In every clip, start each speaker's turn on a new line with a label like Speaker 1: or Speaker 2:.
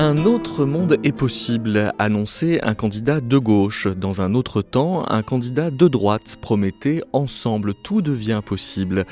Speaker 1: Un autre monde est possible, annonçait un candidat de gauche. Dans un autre temps, un candidat de droite promettait ensemble, tout devient possible.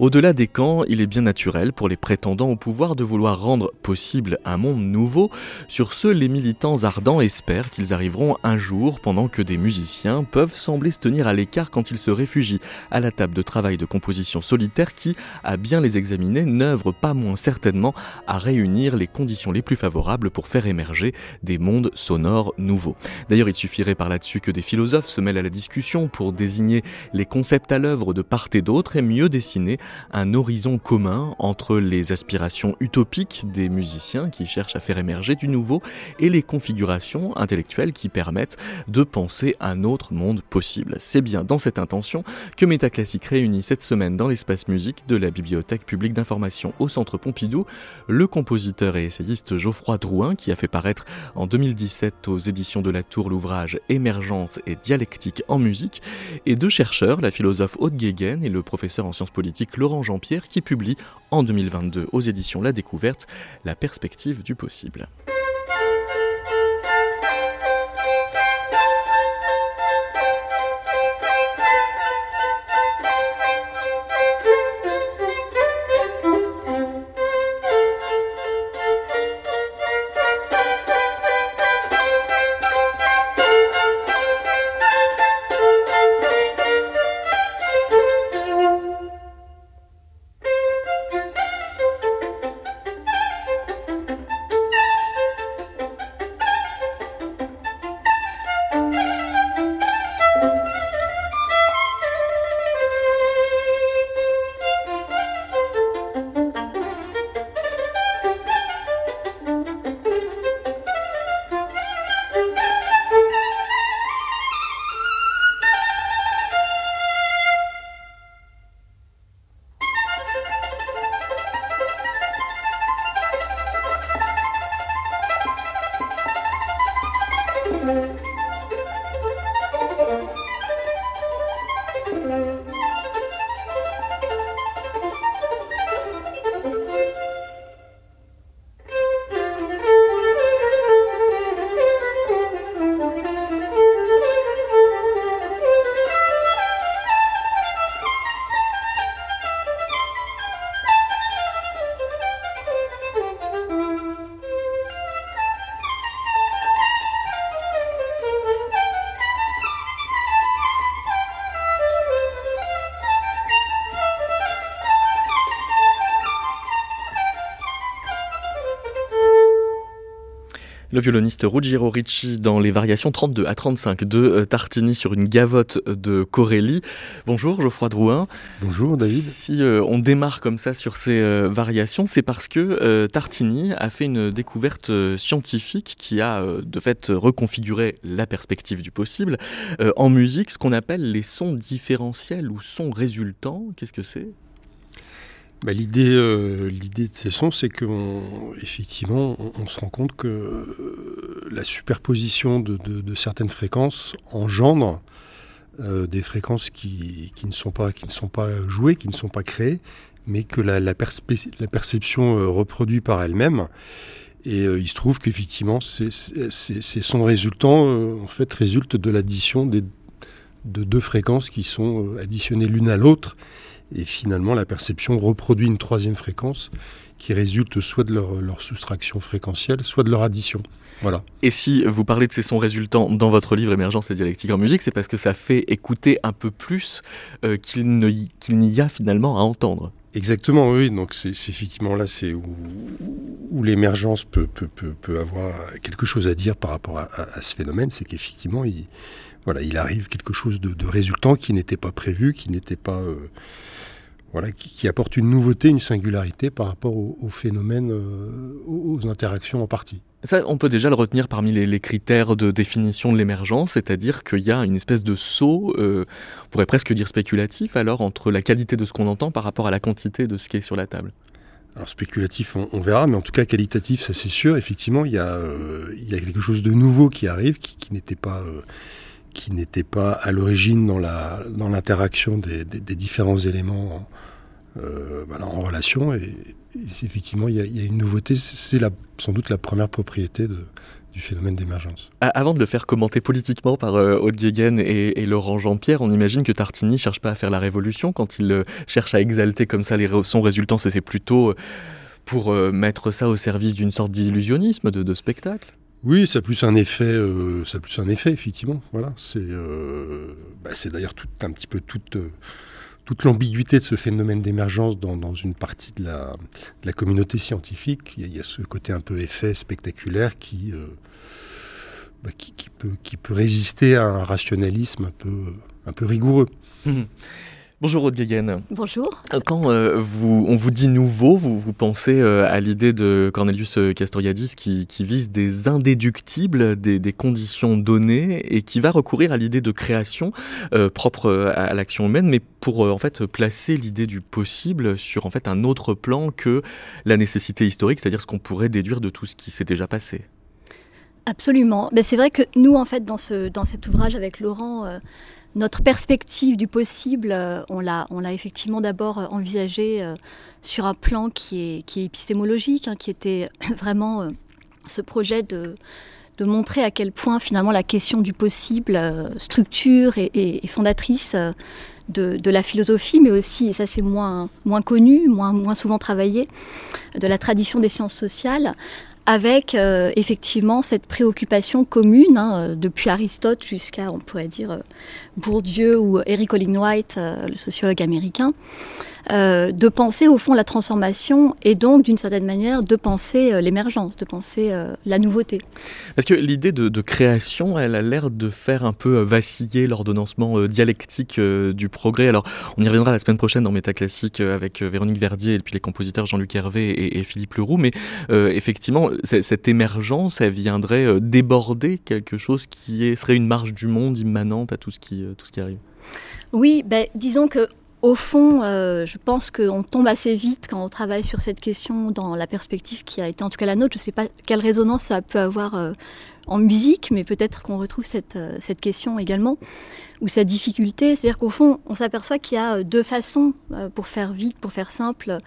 Speaker 1: Au-delà des camps, il est bien naturel pour les prétendants au pouvoir de vouloir rendre possible un monde nouveau. Sur ce, les militants ardents espèrent qu'ils arriveront un jour pendant que des musiciens peuvent sembler se tenir à l'écart quand ils se réfugient à la table de travail de composition solitaire qui, à bien les examiner, n'œuvre pas moins certainement à réunir les conditions les plus favorables pour faire émerger des mondes sonores nouveaux. D'ailleurs, il suffirait par là-dessus que des philosophes se mêlent à la discussion pour désigner les concepts à l'œuvre de part et d'autre et mieux dessiner un horizon commun entre les aspirations utopiques des musiciens qui cherchent à faire émerger du nouveau et les configurations intellectuelles qui permettent de penser un autre monde possible. C'est bien dans cette intention que Métaclassique réunit cette semaine dans l'espace musique de la Bibliothèque publique d'information au Centre Pompidou le compositeur et essayiste Geoffroy Drouin qui a fait paraître en 2017 aux éditions de la Tour l'ouvrage Émergence et dialectique en musique, et deux chercheurs, la philosophe Aude Guéguen et le professeur en sciences politiques Laurent Jean-Pierre, qui publient en 2022 aux éditions La Découverte La perspective du possible. Le violoniste Ruggiero Ricci dans les variations 32 à 35 de euh, Tartini sur une gavotte de Corelli. Bonjour Geoffroy Drouin.
Speaker 2: Bonjour David.
Speaker 1: Si euh, on démarre comme ça sur ces euh, variations, c'est parce que Tartini a fait une découverte scientifique qui a de fait reconfiguré la perspective du possible en musique, ce qu'on appelle les sons différentiels ou sons résultants. Qu'est-ce que c'est?
Speaker 2: Bah, l'idée, euh, l'idée de ces sons, c'est qu'effectivement, on, on, se rend compte que euh, la superposition de, certaines fréquences engendre euh, des fréquences qui, ne sont pas, qui ne sont pas jouées, qui ne sont pas créées, mais que la, la, perception reproduit par elle-même. Et il se trouve qu'effectivement, ces, sons résultants, en fait, résultent de l'addition de deux fréquences qui sont additionnées l'une à l'autre et finalement, la perception reproduit une troisième fréquence qui résulte soit de leur, soustraction fréquentielle, soit de leur addition. Voilà.
Speaker 1: Et si vous parlez de ces sons résultants dans votre livre Émergence et dialectique en musique, c'est parce que ça fait écouter un peu plus euh, qu'il n'y a finalement à entendre.
Speaker 2: Exactement, oui. Donc c'est effectivement là, c'est où, l'émergence peut, peut, avoir quelque chose à dire par rapport à, ce phénomène, c'est qu'effectivement, il, voilà, il arrive quelque chose de, résultant qui n'était pas prévu, qui n'était pas euh, voilà, qui, apporte une nouveauté, une singularité par rapport au, phénomène, euh, aux, interactions en partie.
Speaker 1: Ça, on peut déjà le retenir parmi les, critères de définition de l'émergence, c'est-à-dire qu'il y a une espèce de saut, euh, on pourrait presque dire spéculatif, alors entre la qualité de ce qu'on entend par rapport à la quantité de ce qui est sur la table.
Speaker 2: Alors spéculatif, on, verra, mais en tout cas qualitatif, ça c'est sûr. Effectivement, il y, a, euh, il y a quelque chose de nouveau qui arrive, qui, n'était pas qui n'était pas à l'origine dans la dans l'interaction des, différents éléments euh, en relation. Et, effectivement, il y, a, une nouveauté. C'est sans doute la première propriété du phénomène d'émergence.
Speaker 1: Avant de le faire commenter politiquement par euh, Aude et, Laurent Jean-Pierre, on imagine que Tartini cherche pas à faire la révolution quand il euh, cherche à exalter comme ça les, son résultat, c'est plutôt pour mettre ça au service d'une sorte d'illusionnisme, de spectacle.
Speaker 2: Oui, ça a plus un effet, euh, ça plus un effet effectivement. Voilà, c'est euh, bah, d'ailleurs un petit peu toute euh, toute l'ambiguïté de ce phénomène d'émergence dans, une partie de la, communauté scientifique. Il y, a, ce côté un peu effet spectaculaire qui, bah, peut, résister à un rationalisme un peu, un peu rigoureux.
Speaker 1: Mmh. Bonjour Aude
Speaker 3: Bonjour.
Speaker 1: Euh, quand euh, vous, on vous dit nouveau, vous, vous pensez euh, à l'idée de Cornelius Castoriadis qui, vise des indéductibles, des, conditions données et qui va recourir à l'idée de création propre à, l'action humaine, mais pour en fait placer l'idée du possible sur en fait un autre plan que la nécessité historique, c'est-à-dire ce qu'on pourrait déduire de tout ce qui s'est déjà passé.
Speaker 3: Absolument. Mais c'est vrai que nous, en fait, dans, ce, dans cet ouvrage avec Laurent, notre perspective du possible, euh, on l'a, effectivement d'abord euh, envisagé euh, sur un plan qui est, épistémologique, hein, qui était vraiment ce projet de, montrer à quel point finalement la question du possible structure et, fondatrice de, la philosophie, mais aussi, et ça c'est moins, moins connu, moins, moins souvent travaillé, de la tradition des sciences sociales, avec effectivement cette préoccupation commune, hein, depuis Aristote jusqu'à, on pourrait dire, Bourdieu ou Eric Olin White, le sociologue américain, euh, de penser au fond la transformation et donc d'une certaine manière de penser euh, l'émergence, de penser euh, la nouveauté.
Speaker 1: Parce que l'idée de, création, elle a l'air de faire un peu vaciller l'ordonnancement dialectique du progrès. Alors on y reviendra la semaine prochaine dans Métaclassique avec Véronique Verdier et puis les compositeurs Jean-Luc Hervé et, Philippe Leroux, mais effectivement cette émergence, elle viendrait déborder quelque chose qui serait une marge du monde immanente à tout ce qui, arrive.
Speaker 3: Oui, ben, disons que au fond, euh, je pense qu'on tombe assez vite quand on travaille sur cette question dans la perspective qui a été en tout cas la nôtre. Je ne sais pas quelle résonance ça peut avoir euh, en musique, mais peut-être qu'on retrouve cette, euh, cette, question également, ou sa difficulté. C'est-à-dire qu'au fond, on s'aperçoit qu'il y a deux façons, pour faire vite, pour faire simple,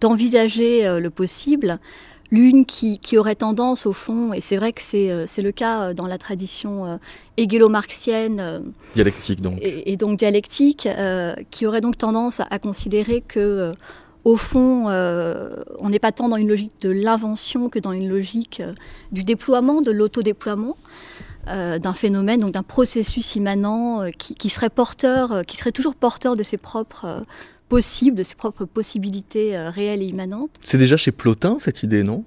Speaker 3: d'envisager le possible. L'une qui, aurait tendance, au fond, et c'est vrai que c'est, euh, le cas euh, dans la tradition euh, hegelo-marxienne.
Speaker 1: dialectique, donc.
Speaker 3: Et, donc dialectique, qui aurait donc tendance à, considérer que, au fond, on n'est pas tant dans une logique de l'invention que dans une logique du déploiement, de l'autodéploiement. d'un phénomène, donc d'un processus immanent qui, qui, serait porteur, qui serait toujours porteur de ses propres possible, de ses propres possibilités euh, réelles et immanentes.
Speaker 1: C'est déjà chez Plotin cette idée, non?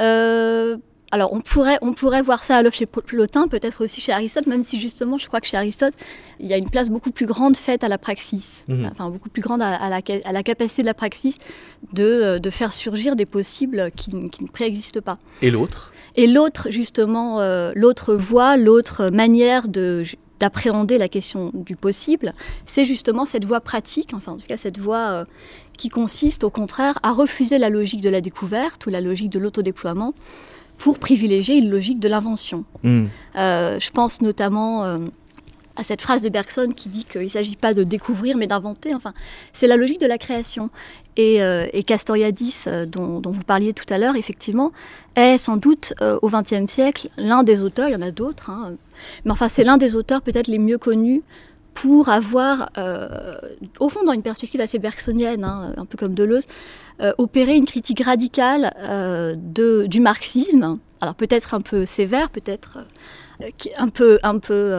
Speaker 3: Euh, alors, on pourrait, on pourrait voir ça à l'œuvre chez Plotin, peut-être aussi chez Aristote, même si justement, je crois que chez Aristote, il y a une place beaucoup plus grande faite à la praxis, mhm. enfin, beaucoup plus grande à, la, à, la, capacité de la praxis de, euh, de faire surgir des possibles qui, qui ne préexistent pas.
Speaker 1: Et l'autre?
Speaker 3: Et l'autre, justement, l'autre voie, l'autre manière de, d'appréhender la question du possible, c'est justement cette voie pratique, enfin en tout cas cette voie euh, qui consiste au contraire à refuser la logique de la découverte ou la logique de l'autodéploiement pour privilégier une logique de l'invention. Hmm. Euh, je pense notamment euh, à cette phrase de Bergson qui dit qu'il ne s'agit pas de découvrir mais d'inventer. Enfin, c'est la logique de la création. Et, Castoriadis, dont, vous parliez tout à l'heure, effectivement, est sans doute au XXe siècle l'un des auteurs, il y en a d'autres, hein, mais enfin, c'est l'un des auteurs peut-être les mieux connus pour avoir, euh, au fond, dans une perspective assez bergsonienne, hein, un peu comme Deleuze, euh, opéré une critique radicale euh, du marxisme. Alors peut-être un peu sévère, peut-être un peu, un peu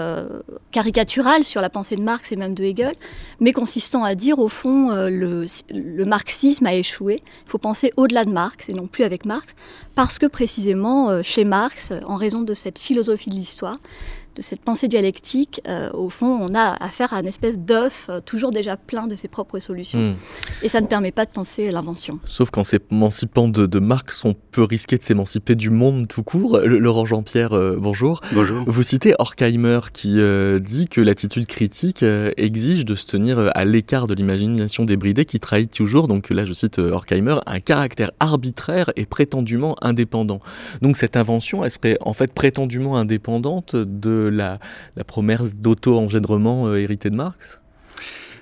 Speaker 3: caricatural sur la pensée de Marx et même de Hegel, mais consistant à dire, au fond, le, le, marxisme a échoué. Il faut penser au-delà de Marx et non plus avec Marx, parce que précisément, chez Marx, en raison de cette philosophie de l'histoire, de cette pensée dialectique, euh, au fond, on a affaire à une espèce d'œuf euh, toujours déjà plein de ses propres solutions. Hmm. Et ça ne permet pas de penser l'invention.
Speaker 1: Sauf qu'en s'émancipant de, Marx, on peut risquer de s'émanciper du monde tout court. Laurent Jean-Pierre, euh, bonjour.
Speaker 4: Bonjour.
Speaker 1: Vous citez Horkheimer qui dit que l'attitude critique exige de se tenir à l'écart de l'imagination débridée qui trahit toujours, donc là je cite Horkheimer, un caractère arbitraire et prétendument indépendant. Donc cette invention, elle serait en fait prétendument indépendante de la, promesse d'auto-engendrement héritée de Marx?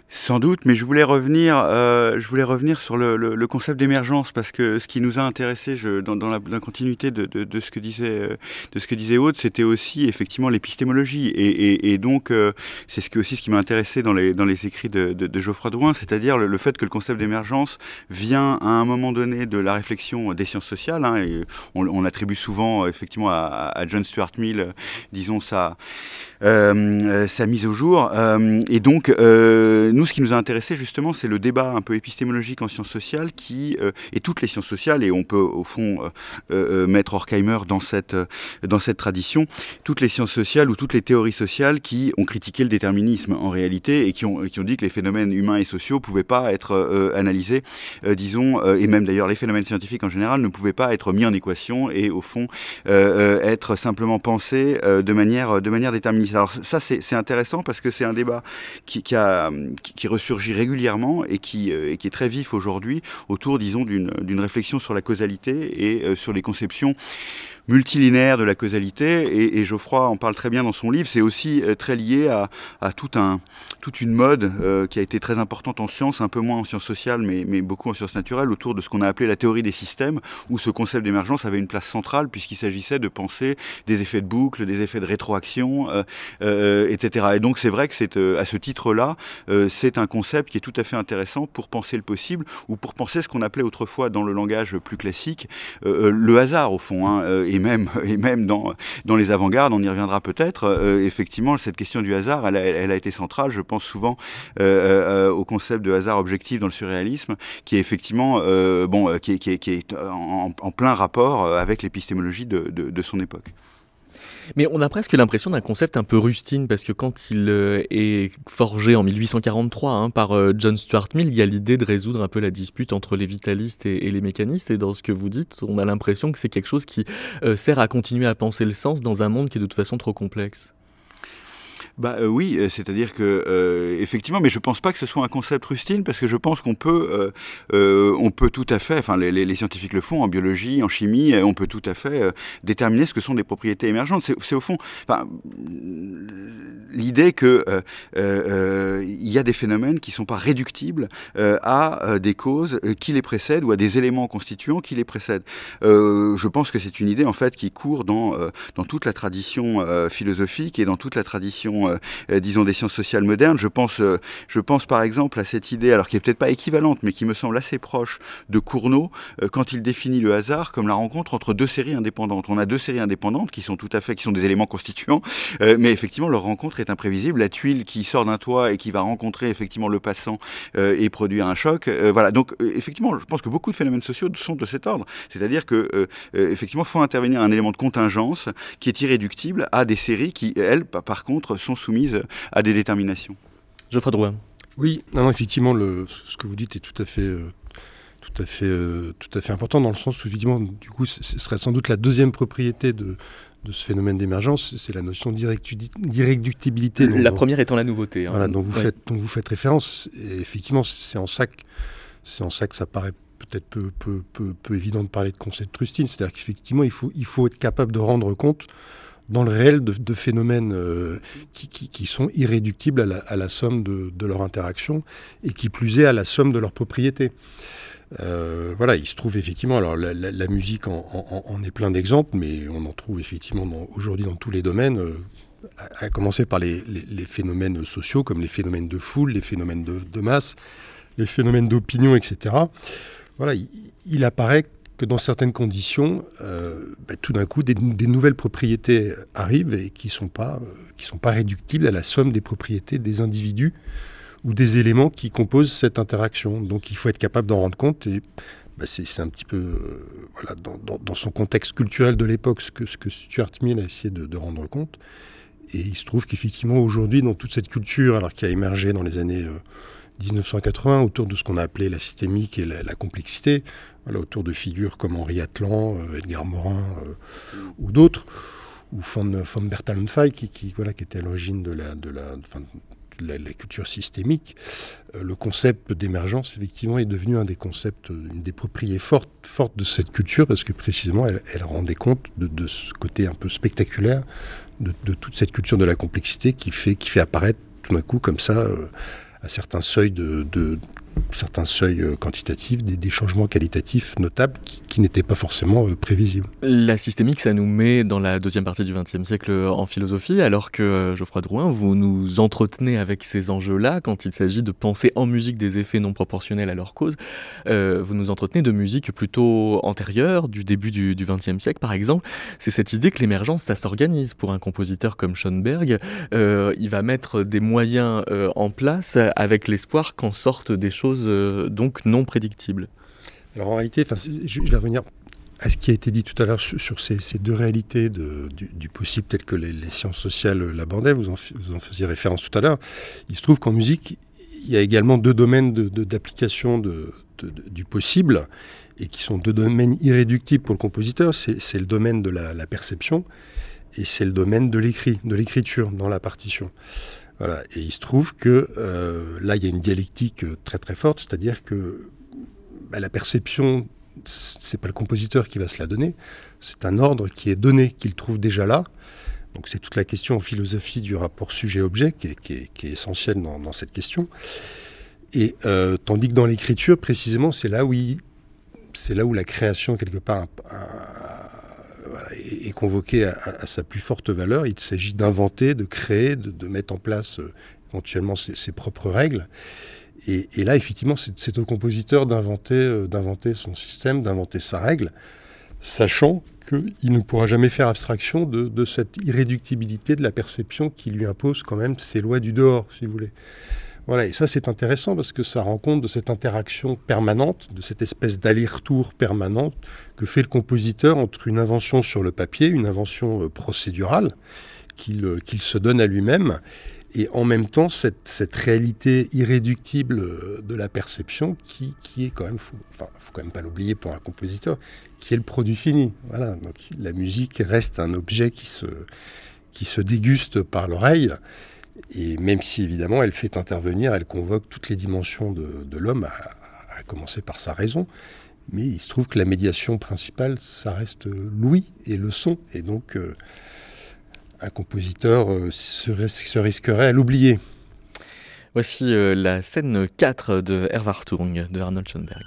Speaker 4: Sans doute, mais je voulais revenir, euh, je voulais revenir sur le, concept d'émergence parce que ce qui nous a intéressé dans, la, continuité de, ce que disait euh, de ce que disait Aude, c'était aussi effectivement l'épistémologie et, donc euh, c'est aussi ce qui m'a intéressé dans les écrits de, de Geoffroy Drouin, c'est-à-dire le, fait que le concept d'émergence vient à un moment donné de la réflexion des sciences sociales. Hein, on, attribue souvent effectivement à, à, John Stuart Mill, disons euh, sa mise au jour et donc nous, ce qui nous a intéressé justement, c'est le débat un peu épistémologique en sciences sociales, qui euh, et toutes les sciences sociales, et on peut au fond euh, euh, mettre Horkheimer dans cette dans cette tradition, toutes les sciences sociales ou toutes les théories sociales qui ont critiqué le déterminisme en réalité et qui ont qui ont dit que les phénomènes humains et sociaux pouvaient pas être analysés, disons, et même d'ailleurs les phénomènes scientifiques en général ne pouvaient pas être mis en équation et au fond être simplement pensés de manière de manière déterministe. Alors ça c'est intéressant parce que c'est un débat qui, ressurgit régulièrement et qui, euh, et qui est très vif aujourd'hui autour, disons, d'une réflexion sur la causalité et euh, sur les conceptions multilinéaire de la causalité, et, Geoffroy en parle très bien dans son livre, c'est aussi euh, très lié à, tout un, toute une mode euh, qui a été très importante en sciences, un peu moins en sciences sociales, mais, beaucoup en sciences naturelles, autour de ce qu'on a appelé la théorie des systèmes, où ce concept d'émergence avait une place centrale, puisqu'il s'agissait de penser des effets de boucle, des effets de rétroaction, euh, etc. Et donc c'est vrai que c'est à ce titre-là, c'est un concept qui est tout à fait intéressant pour penser le possible, ou pour penser ce qu'on appelait autrefois dans le langage plus classique, le hasard au fond, hein, même, et même dans, dans les avant-gardes, on y reviendra peut-être, euh, effectivement, cette question du hasard, elle a, été centrale. Je pense souvent euh, euh, au concept de hasard objectif dans le surréalisme, qui est effectivement bon, qui est, en, plein rapport avec l'épistémologie de, de son époque.
Speaker 1: Mais on a presque l'impression d'un concept un peu rustine, parce que quand il euh, est forgé en 1843 hein, par euh, John Stuart Mill, il y a l'idée de résoudre un peu la dispute entre les vitalistes et, les mécanistes, et dans ce que vous dites, on a l'impression que c'est quelque chose qui euh, sert à continuer à penser le sens dans un monde qui est de toute façon trop complexe.
Speaker 4: Bah euh, oui, euh, c'est-à-dire que euh, effectivement, mais je pense pas que ce soit un concept rustine parce que je pense qu'on peut, euh, euh on peut tout à fait, enfin les, les, scientifiques le font en biologie, en chimie, on peut tout à fait déterminer ce que sont des propriétés émergentes. C'est au fond, l'idée que il y a des phénomènes qui sont pas réductibles à des causes qui les précèdent ou à des éléments constituants qui les précèdent. je pense que c'est une idée en fait qui court dans dans toute la tradition philosophique et dans toute la tradition euh, euh, disons, des sciences sociales modernes. Je pense, euh, je pense par exemple à cette idée, alors qui est peut-être pas équivalente, mais qui me semble assez proche de Cournot, quand il définit le hasard comme la rencontre entre deux séries indépendantes. On a deux séries indépendantes qui sont tout à fait, qui sont des éléments constituants, mais effectivement leur rencontre est imprévisible. La tuile qui sort d'un toit et qui va rencontrer effectivement le passant et produire un choc. voilà. Donc effectivement, je pense que beaucoup de phénomènes sociaux sont de cet ordre. C'est-à-dire que effectivement, faut intervenir un élément de contingence qui est irréductible à des séries qui, elles, par contre, sont soumises à des déterminations.
Speaker 1: Geoffroy Drouin.
Speaker 2: Oui, non, non, effectivement, le, ce que vous dites est tout à fait, euh, tout à fait, euh, tout à fait important dans le sens où, effectivement, du coup, ce serait sans doute la deuxième propriété de, de ce phénomène d'émergence, c'est la notion d'irréductibilité.
Speaker 1: La première étant la nouveauté.
Speaker 2: Hein. Voilà, dont vous, ouais. faites, dont vous faites référence. Et effectivement, c'est en, ça que, en ça que ça paraît peut-être peu, peu, peu, peu, évident de parler de concept trustine. C'est-à-dire qu'effectivement, il faut, il faut être capable de rendre compte dans le réel de, phénomènes euh, qui, sont irréductibles à la, somme de, leur interaction et qui plus est à la somme de leurs propriétés. Euh, voilà, il se trouve effectivement, alors la, musique en, est plein d'exemples, mais on en trouve effectivement aujourd'hui dans tous les domaines, euh, à, commencer par les, phénomènes sociaux comme les phénomènes de foule, les phénomènes de, de masse, les phénomènes d'opinion, etc. Voilà, il, il apparaît que dans certaines conditions, euh, bah, tout d'un coup, des, nouvelles propriétés arrivent et qui ne sont, pas, euh, sont pas réductibles à la somme des propriétés des individus ou des éléments qui composent cette interaction. Donc il faut être capable d'en rendre compte et bah, c'est un petit peu, euh, voilà, dans, dans, son contexte culturel de l'époque, ce que, ce que Stuart Mill a essayé de, de rendre compte. Et il se trouve qu'effectivement, aujourd'hui, dans toute cette culture, alors qui a émergé dans les années 1980, autour de ce qu'on a appelé la systémique et la, complexité, voilà, autour de figures comme Henri Atlan, euh, Edgar Morin euh, ou d'autres, ou von, von Bertalanffy qui, voilà, qui était à l'origine de la, de la, la, culture systémique, euh, le concept d'émergence, effectivement, est devenu un des concepts, une des propriétés fortes, fortes de cette culture, parce que précisément, elle, rendait compte de, ce côté un peu spectaculaire de, toute cette culture de la complexité qui fait, qui fait apparaître tout d'un coup, comme ça, certains seuils de, certains seuils euh, quantitatifs, des, changements qualitatifs notables qui, n'étaient pas forcément euh, prévisibles.
Speaker 1: La systémique, ça nous met dans la deuxième partie du XXe siècle en philosophie, alors que euh, Geoffroy Drouin, vous nous entretenez avec ces enjeux-là quand il s'agit de penser en musique des effets non proportionnels à leur cause. vous nous entretenez de musique plutôt antérieure, du début du XXe siècle par exemple. C'est cette idée que l'émergence, ça s'organise pour un compositeur comme Schoenberg. il va mettre des moyens en place avec l'espoir qu'en sortent des choses euh, donc non prédictibles
Speaker 2: Alors en réalité, je, vais revenir à ce qui a été dit tout à l'heure sur, ces, deux réalités du, possible telles que les, sciences sociales l'abordaient, vous, en, faisiez référence tout à l'heure. Il se trouve qu'en musique, il y a également deux domaines d'application du possible et qui sont deux domaines irréductibles pour le compositeur. C'est le domaine de la perception et c'est le domaine de l'écrit, de l'écriture dans la partition. Et il se trouve que euh, là, il y a une dialectique euh, très très forte, c'est-à-dire que bah, la perception, c'est pas le compositeur qui va se la donner, c'est un ordre qui est donné, qu'il trouve déjà là. Donc c'est toute la question en philosophie du rapport sujet-objet qui, est, essentielle dans, cette question. Et euh, tandis que dans l'écriture, précisément, c'est là où c'est là où la création quelque part est, convoqué à, sa plus forte valeur. Il s'agit d'inventer, de créer, de, mettre en place euh, éventuellement ses, propres règles. Et, là, effectivement, c'est au compositeur d'inventer euh, d'inventer son système, d'inventer sa règle, sachant qu'il ne pourra jamais faire abstraction de, de, cette irréductibilité de la perception qui lui impose quand même ses lois du dehors, si vous voulez. Voilà, et ça c'est intéressant parce que ça rend compte de cette interaction permanente, de cette espèce d'aller-retour permanente que fait le compositeur entre une invention sur le papier, une invention euh, procédurale euh, qu'il se donne à lui-même, et en même temps cette, cette, réalité irréductible euh, de la perception qui, qui est quand même, faut, enfin, faut quand même pas l'oublier pour un compositeur, qui est le produit fini. Voilà, donc la musique reste un objet qui se, qui se déguste par l'oreille. Et même si évidemment elle fait intervenir, elle convoque toutes les dimensions de, l'homme, à, commencer par sa raison, mais il se trouve que la médiation principale, ça reste l'ouïe et le son. Et donc euh, un compositeur euh, se, risquerait à l'oublier.
Speaker 1: Voici euh, la scène 4 de Erwartung de Arnold Schoenberg.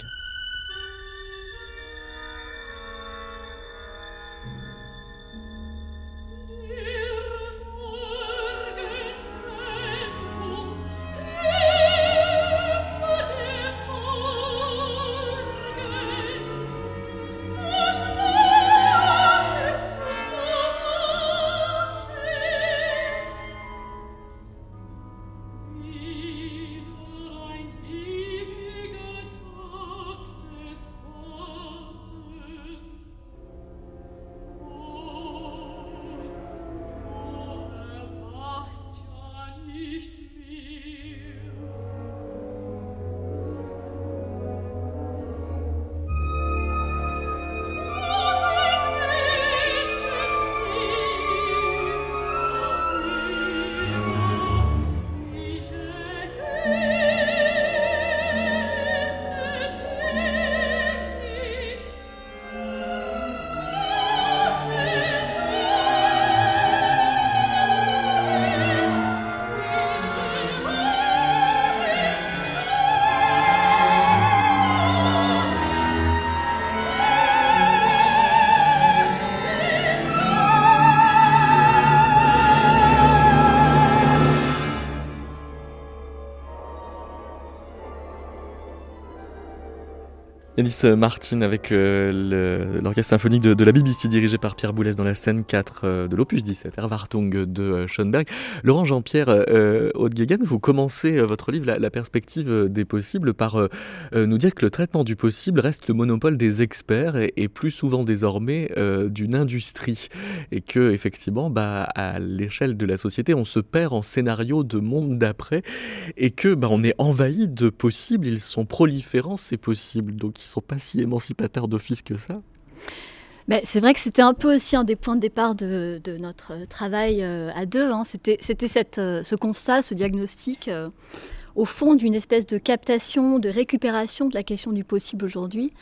Speaker 1: Yanis Martin avec euh, l'orchestre symphonique de, la BBC dirigé par Pierre Boulez dans la scène 4 euh, de l'opus 17, Erwartung de euh, Schoenberg. Laurent Jean-Pierre euh, vous commencez votre livre la, perspective des possibles par nous dire que le traitement du possible reste le monopole des experts et, plus souvent désormais d'une industrie et que effectivement bah, à l'échelle de la société on se perd en scénario de monde d'après et que bah, on est envahi de possibles, ils sont proliférants ces possibles donc sont pas si émancipateurs d'office que ça
Speaker 3: ben, c'est vrai que c'était un peu aussi un des points de départ de, notre travail à deux. Hein. C'était, ce constat, ce diagnostic, au fond d'une espèce de captation, de récupération de la question du possible aujourd'hui,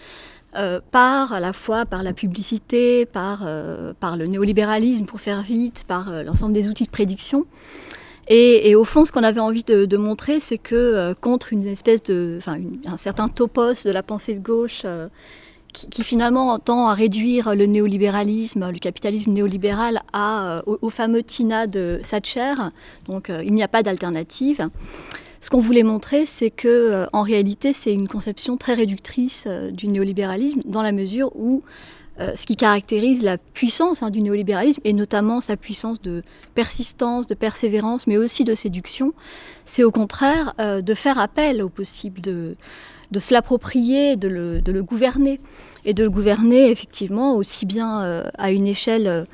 Speaker 3: euh, par à la fois par la publicité, par, euh, par le néolibéralisme pour faire vite, par euh, l'ensemble des outils de prédiction. Et, au fond, ce qu'on avait envie de, montrer, c'est que contre une espèce de, enfin, un certain topos de la pensée de gauche qui, finalement tend à réduire le néolibéralisme, le capitalisme néolibéral à, au, au, fameux TINA de Thatcher, donc il n'y a pas d'alternative. Ce qu'on voulait montrer, c'est que euh, en réalité, c'est une conception très réductrice euh, du néolibéralisme, dans la mesure où euh, ce qui caractérise la puissance hein, du néolibéralisme, et notamment sa puissance de persistance, de persévérance, mais aussi de séduction, c'est au contraire de faire appel au possible, de, de se l'approprier, de le, de le, gouverner, et de le gouverner effectivement aussi bien à une échelle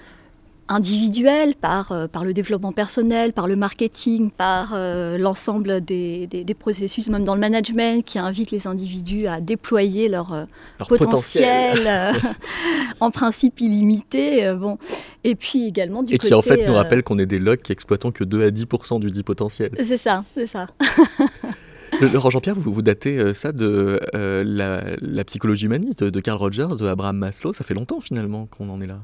Speaker 3: individuel, par, euh, par le développement personnel, par le marketing, par euh, l'ensemble des, des, processus, même dans le management, qui invitent les individus à déployer leur, euh, potentiel, en principe illimité. bon. Et puis également du
Speaker 1: Et qui en fait nous rappelle qu'on est des logs qui exploitons que 2 à 10 du dit potentiel.
Speaker 3: C'est ça, c'est ça.
Speaker 1: Laurent Jean-Pierre, vous, vous datez ça de la, psychologie humaniste de Carl Rogers, de Abraham Maslow. Ça fait longtemps finalement qu'on en est là.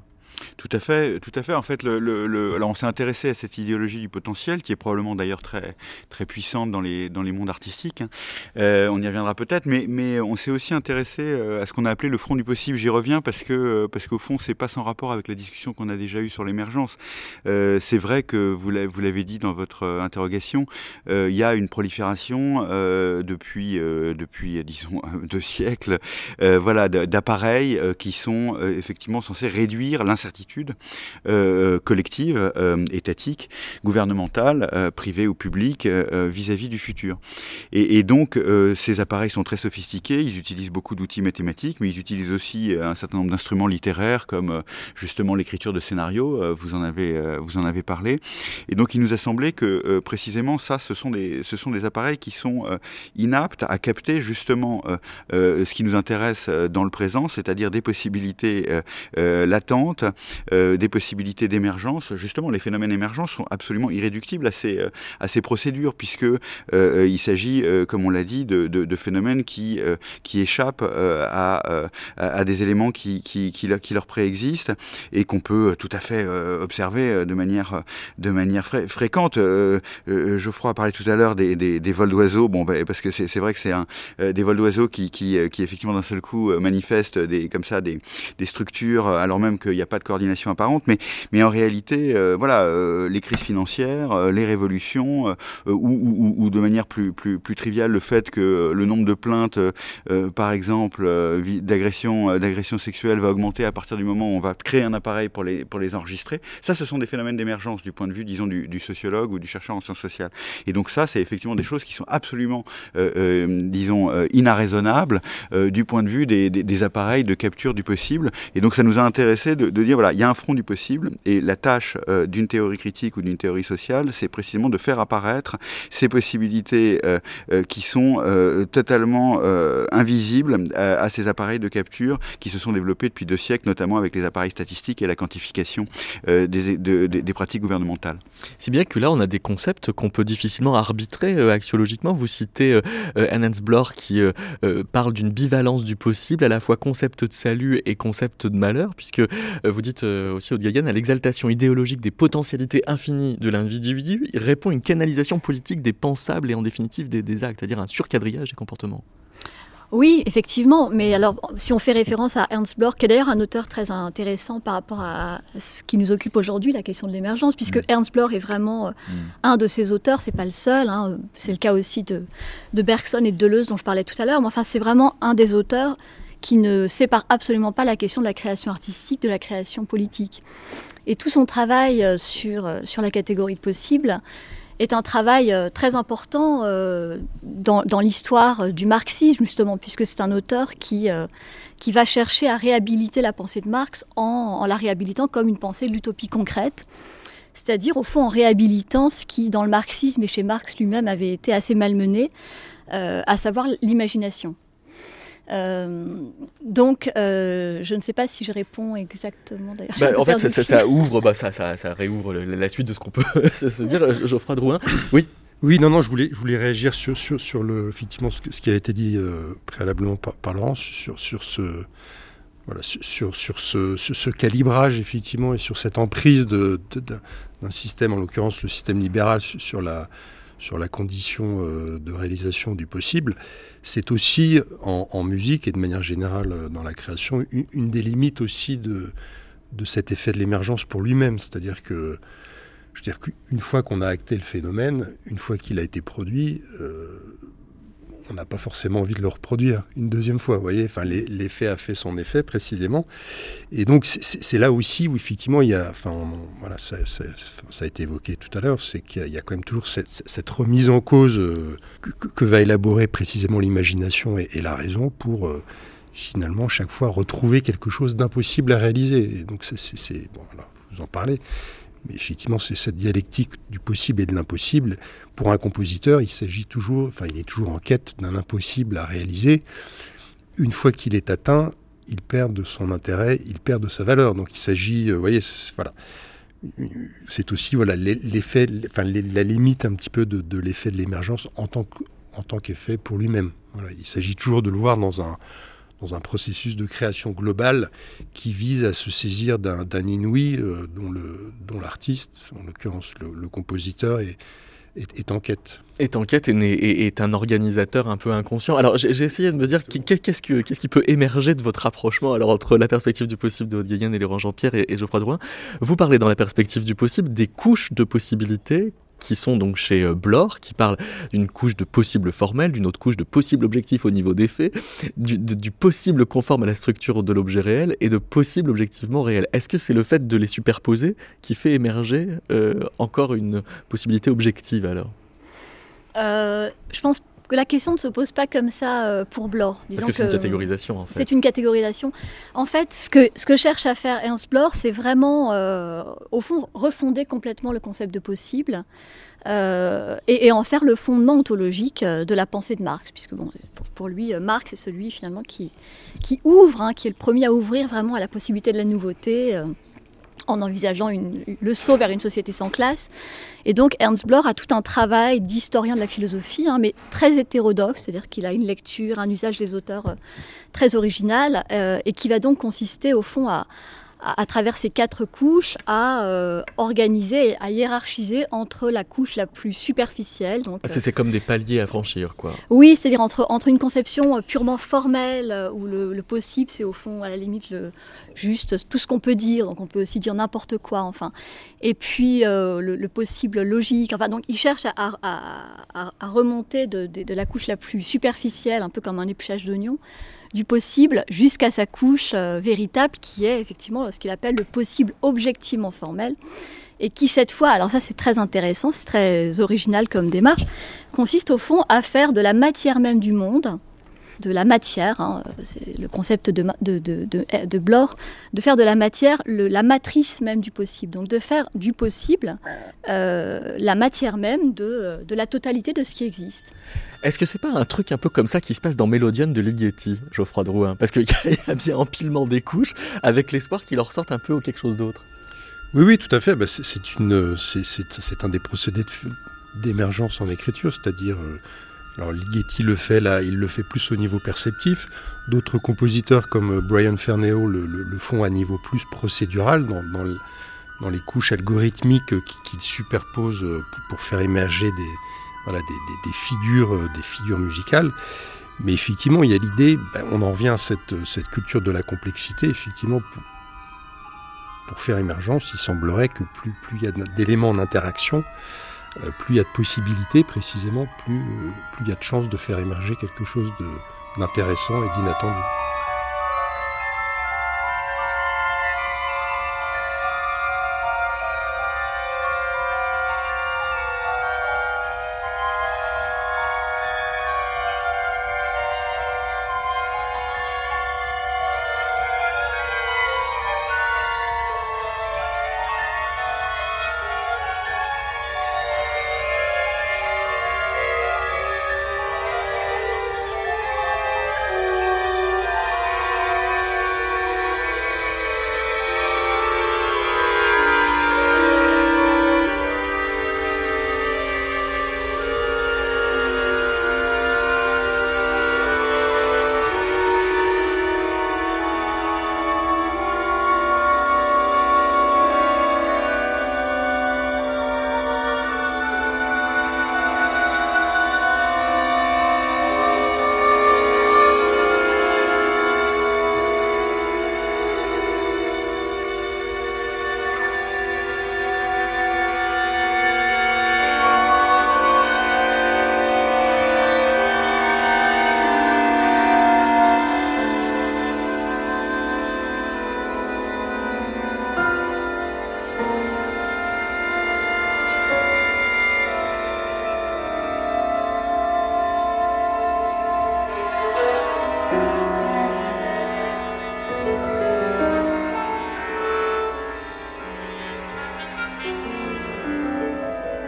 Speaker 4: Tout à fait, tout à fait. En fait, alors on s'est intéressé à cette idéologie du potentiel, qui est probablement d'ailleurs très, très puissante dans les, dans les mondes artistiques. Hein. Euh, on y reviendra peut-être, mais, mais on s'est aussi intéressé euh, à ce qu'on a appelé le front du possible. J'y reviens parce que euh, parce qu'au fond, c'est pas sans rapport avec la discussion qu'on a déjà eue sur l'émergence. c'est vrai que vous l'avez dit dans votre interrogation, il y a une prolifération depuis depuis disons deux siècles, voilà, d'appareils qui sont effectivement censés réduire l'incertitude certitude euh, collective, euh, étatique, gouvernementale, euh, privée ou publique vis-à-vis du futur. Et, donc, ces appareils sont très sophistiqués, ils utilisent beaucoup d'outils mathématiques, mais ils utilisent aussi un certain nombre d'instruments littéraires comme justement l'écriture de scénarios, vous, en avez, vous en avez parlé. Et donc, il nous a semblé que précisément ça, ce sont des, ce sont des appareils qui sont inaptes à capter justement ce qui nous intéresse dans le présent, c'est-à-dire des possibilités latentes, euh, des possibilités d'émergence. Justement, les phénomènes émergents sont absolument irréductibles à ces, euh, à ces procédures, puisque euh, il s'agit, comme on l'a dit, de, de, phénomènes qui, qui échappent à, à, des éléments qui, qui, qui, leur préexistent et qu'on peut tout à fait observer de manière, de manière fréquente. Geoffroy a parlé tout à l'heure des, des, vols d'oiseaux, bon, bah, parce que c'est vrai que c'est des vols d'oiseaux qui, qui, qui effectivement d'un seul coup manifestent des, comme ça des, des structures, alors même qu'il n'y a pas de coordination apparente, mais, mais en réalité, euh, voilà, euh, les crises financières, euh, les révolutions, ou, de manière plus, plus, plus triviale, le fait que le nombre de plaintes, par exemple, d'agression d'agression sexuelle va augmenter à partir du moment où on va créer un appareil pour les, pour les enregistrer. Ça, ce sont des phénomènes d'émergence du point de vue, disons, du, sociologue ou du chercheur en sciences sociales. Et donc ça, c'est effectivement des choses qui sont absolument, disons, inarraisonnables du point de vue des, des, appareils de capture du possible. Et donc ça nous a intéressé de, de dire voilà, il y a un front du possible et la tâche euh, d'une théorie critique ou d'une théorie sociale, c'est précisément de faire apparaître ces possibilités euh, euh, qui sont totalement invisibles à, ces appareils de capture qui se sont développés depuis deux siècles, notamment avec les appareils statistiques et la quantification des, des, pratiques gouvernementales.
Speaker 1: C'est bien que là, on a des concepts qu'on peut difficilement arbitrer axiologiquement. Vous citez Hans Bloch qui parle d'une bivalence du possible, à la fois concept de salut et concept de malheur, puisque vous dites euh, aussi, Aude à l'exaltation idéologique des potentialités infinies de l'individu, il répond à une canalisation politique des pensables et en définitive des, actes, c'est-à-dire un surcadrillage des comportements.
Speaker 3: Oui, effectivement. Mais alors, si on fait référence à Ernst Bloch, qui est d'ailleurs un auteur très intéressant par rapport à ce qui nous occupe aujourd'hui, la question de l'émergence, puisque mm. Ernst Bloch est vraiment euh, mm. un de ces auteurs, c'est pas le seul. Hein. c'est le cas aussi de, de Bergson et de Deleuze, dont je parlais tout à l'heure. Mais enfin, c'est vraiment un des auteurs qui ne sépare absolument pas la question de la création artistique de la création politique. Et tout son travail euh, sur, euh, sur la catégorie de possible est un travail euh, très important dans, dans l'histoire du marxisme, justement, puisque c'est un auteur qui, qui va chercher à réhabiliter la pensée de Marx en, en la réhabilitant comme une pensée de l'utopie concrète, c'est-à-dire au fond en réhabilitant ce qui, dans le marxisme et chez Marx lui-même, avait été assez malmené, à savoir l'imagination. Donc, je ne sais pas si je réponds exactement d'ailleurs.
Speaker 1: Bah, en fait, ça, ouvre, bah, ça, ça, réouvre la suite de ce qu'on peut se, dire. Geoffroy Drouin, oui.
Speaker 2: Oui, non, non, je voulais, je voulais réagir sur, sur, sur le, effectivement, ce, qui a été dit préalablement par, par, Laurent sur, sur ce, voilà, sur, sur, ce, ce, calibrage, effectivement, et sur cette emprise d'un de, système, en l'occurrence le système libéral, sur la, sur la condition euh, de réalisation du possible, c'est aussi, en, musique et de manière générale euh, dans la création, une, des limites aussi de, cet effet de l'émergence pour lui-même. C'est-à-dire que, je veux dire qu'une fois qu'on a acté le phénomène, une fois qu'il a été produit, euh, on n'a pas forcément envie de le reproduire une deuxième fois. Vous voyez, enfin, l'effet a fait son effet précisément. Et donc, c'est là aussi où effectivement, il y a, enfin, voilà, ça, a été évoqué tout à l'heure, c'est qu'il y, a quand même toujours cette, remise en cause euh, que, va élaborer précisément l'imagination et, la raison pour euh, finalement chaque fois retrouver quelque chose d'impossible à réaliser. Et donc, c'est, bon, voilà, vous en parlez. Mais effectivement, c'est cette dialectique du possible et de l'impossible. Pour un compositeur, il s'agit toujours, enfin, il est toujours en quête d'un impossible à réaliser. Une fois qu'il est atteint, il perd de son intérêt, il perd de sa valeur. Donc, il s'agit, euh, vous voyez, voilà. C'est aussi voilà l'effet, enfin la limite un petit peu de, l'effet de l'émergence en tant qu'effet pour lui-même. Il s'agit toujours de le voir dans un dans un processus de création globale qui vise à se saisir d'un inouï euh, dont l'artiste, en l'occurrence le, compositeur, est, est, en quête.
Speaker 1: Est en quête et, est un organisateur un peu inconscient. Alors j'ai essayé de me dire qu'est-ce qui peut émerger de votre rapprochement alors entre la perspective du possible de haute et Laurent Jean-Pierre et, et Geoffroy Drouin. Vous parlez dans la perspective du possible des couches de possibilités qui sont donc chez euh, Blore, qui parlent d'une couche de possible formel, d'une autre couche de possible objectif au niveau des faits, du, possible conforme à la structure de l'objet réel et de possible objectivement réel. Est-ce que c'est le fait de les superposer qui fait émerger euh, encore une possibilité objective alors?
Speaker 3: Euh, Je pense que la question ne se pose pas comme ça euh, pour Blore.
Speaker 1: Parce que c'est une catégorisation en fait.
Speaker 3: C'est une catégorisation. En fait, ce que, ce que cherche à faire Ernst Blore, c'est vraiment, euh, au fond, refonder complètement le concept de possible. Euh, et, en faire le fondement ontologique de la pensée de Marx, puisque bon, pour, lui, Marx est celui finalement qui, qui ouvre, hein, qui est le premier à ouvrir vraiment à la possibilité de la nouveauté en envisageant le saut vers une société sans classe. Et donc Ernst Bloch a tout un travail d'historien de la philosophie, hein, mais très hétérodoxe, c'est-à-dire qu'il a une lecture, un usage des auteurs euh, très original, euh, et qui va donc consister au fond à, à, travers ces quatre couches, à euh, organiser, à hiérarchiser entre la couche la plus superficielle.
Speaker 1: Donc, ah, c'est, comme des paliers à franchir, quoi.
Speaker 3: Oui, c'est-à-dire entre, entre une conception euh, purement formelle, euh, où le, possible, c'est au fond, à la limite, le, juste tout ce qu'on peut dire, donc on peut aussi dire n'importe quoi, enfin. Et puis le, possible logique, enfin, donc il cherche à, à, à remonter de, de, de la couche la plus superficielle, un peu comme un épluchage d'oignon, du possible jusqu'à sa couche euh, véritable qui est effectivement ce qu'il appelle le possible objectivement formel et qui cette fois, alors ça c'est très intéressant, c'est très original comme démarche, consiste au fond à faire de la matière même du monde, de la matière, hein, c'est le concept de, de, de, de, Blore, de faire de la matière la matrice même du possible, donc de faire du possible euh, la matière même de, de la totalité de ce qui existe.
Speaker 1: Est-ce que c'est pas un truc un peu comme ça qui se passe dans Mélodion de Ligeti, Geoffroy Drouin Parce qu'il y, a bien empilement des couches avec l'espoir qu'il en ressorte un peu ou quelque chose d'autre.
Speaker 2: Oui, oui, tout à fait. Bah, c'est une, c'est un des procédés d'émergence en écriture, c'est-à-dire, euh, alors Ligeti le fait là, il le fait plus au niveau perceptif. D'autres compositeurs comme euh, Brian Ferneo le, font à niveau plus procédural, dans, dans, les couches algorithmiques qu'il superpose euh, pour faire émerger des, voilà, des, figures, euh, des figures musicales. Mais effectivement, il y a l'idée, ben, on en revient à cette, cette, culture de la complexité, effectivement, pour, pour faire émergence, il semblerait que plus, plus il y a d'éléments en interaction, euh, plus il y a de possibilités, précisément, plus, euh, plus il y a de chances de faire émerger quelque chose d'intéressant et d'inattendu.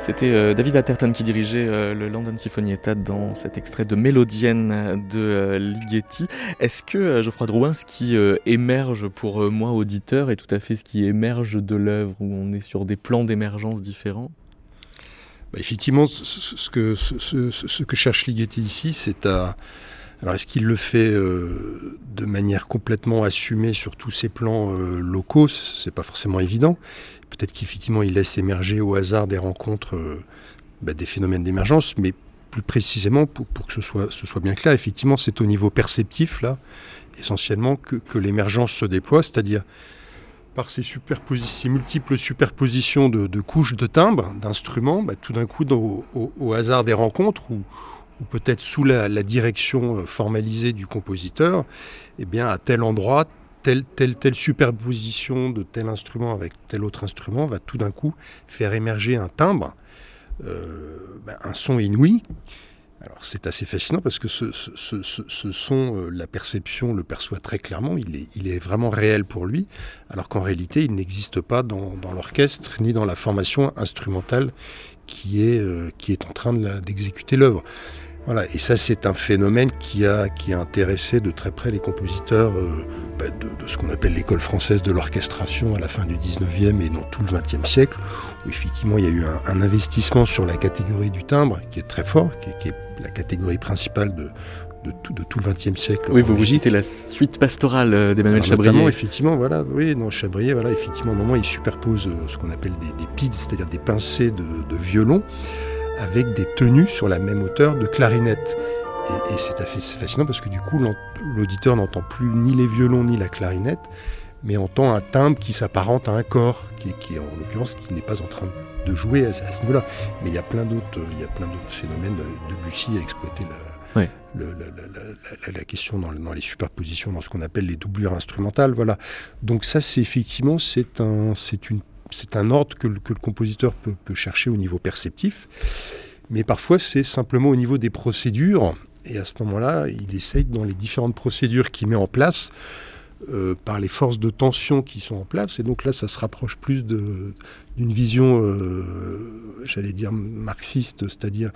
Speaker 1: C'était euh, David Atherton qui dirigeait euh, le London Sinfonietta dans cet extrait de Mélodienne de euh, Ligeti. Est-ce que, Geoffroy Drouin, ce qui émerge pour moi, auditeur, est tout à fait ce qui émerge de l'œuvre, où on est sur des plans d'émergence différents?
Speaker 2: Bah, Effectivement, ce que, cherche Ligeti ici, c'est à... Alors est-ce qu'il le fait de manière complètement assumée sur tous ces plans locaux? C'est pas forcément évident. Peut-être qu'effectivement, il laisse émerger au hasard des rencontres euh, bah, des phénomènes d'émergence, mais plus précisément, pour, que ce soit, bien clair, effectivement, c'est au niveau perceptif, là, essentiellement, que, l'émergence se déploie, c'est-à-dire par ces, multiples superpositions de, couches de timbres, d'instruments, bah, tout d'un coup, au, hasard des rencontres, ou, peut-être sous la, la, direction euh, formalisée du compositeur, eh bien, à tel endroit, telle, telle, telle superposition de tel instrument avec tel autre instrument va tout d'un coup faire émerger un timbre, euh, ben, un son inouï. Alors c'est assez fascinant parce que ce, son, euh, la perception le perçoit très clairement, il est, vraiment réel pour lui, alors qu'en réalité il n'existe pas dans, l'orchestre ni dans la formation instrumentale qui est, euh, qui est en train d'exécuter l'œuvre. Voilà, et ça c'est un phénomène qui a, qui a intéressé de très près les compositeurs euh, bah, de, ce qu'on appelle l'école française de l'orchestration à la fin du 19e et dans tout le 20e siècle, où effectivement il y a eu un, investissement sur la catégorie du timbre qui est très fort, qui est, la catégorie principale de, de tout, de tout, le XXe siècle.
Speaker 1: Oui, vous vous citez la suite pastorale euh, d'Emmanuel Chabrier.
Speaker 2: effectivement, voilà, oui, non, Chabrier, voilà, effectivement, au moment il superpose euh, ce qu'on appelle des, des pids, c'est-à-dire des pincées de, de violon avec des tenues sur la même hauteur de clarinette. Et, c'est fascinant parce que du coup, l'auditeur n'entend plus ni les violons ni la clarinette, mais entend un timbre qui s'apparente à un corps, qui, qui en l'occurrence qui n'est pas en train de jouer à, ce niveau-là. Mais il y a plein d'autres, il y a plein d'autres phénomènes. Debussy a exploité la, la, question dans, dans, les superpositions, dans ce qu'on appelle les doublures instrumentales. Voilà. Donc ça, c'est effectivement, c'est un, c'est une c'est un ordre que, le compositeur peut, chercher au niveau perceptif, mais parfois c'est simplement au niveau des procédures, et à ce moment-là, il essaye dans les différentes procédures qu'il met en place, euh, par les forces de tension qui sont en place, et donc là ça se rapproche plus d'une vision, euh, j'allais dire, marxiste, c'est-à-dire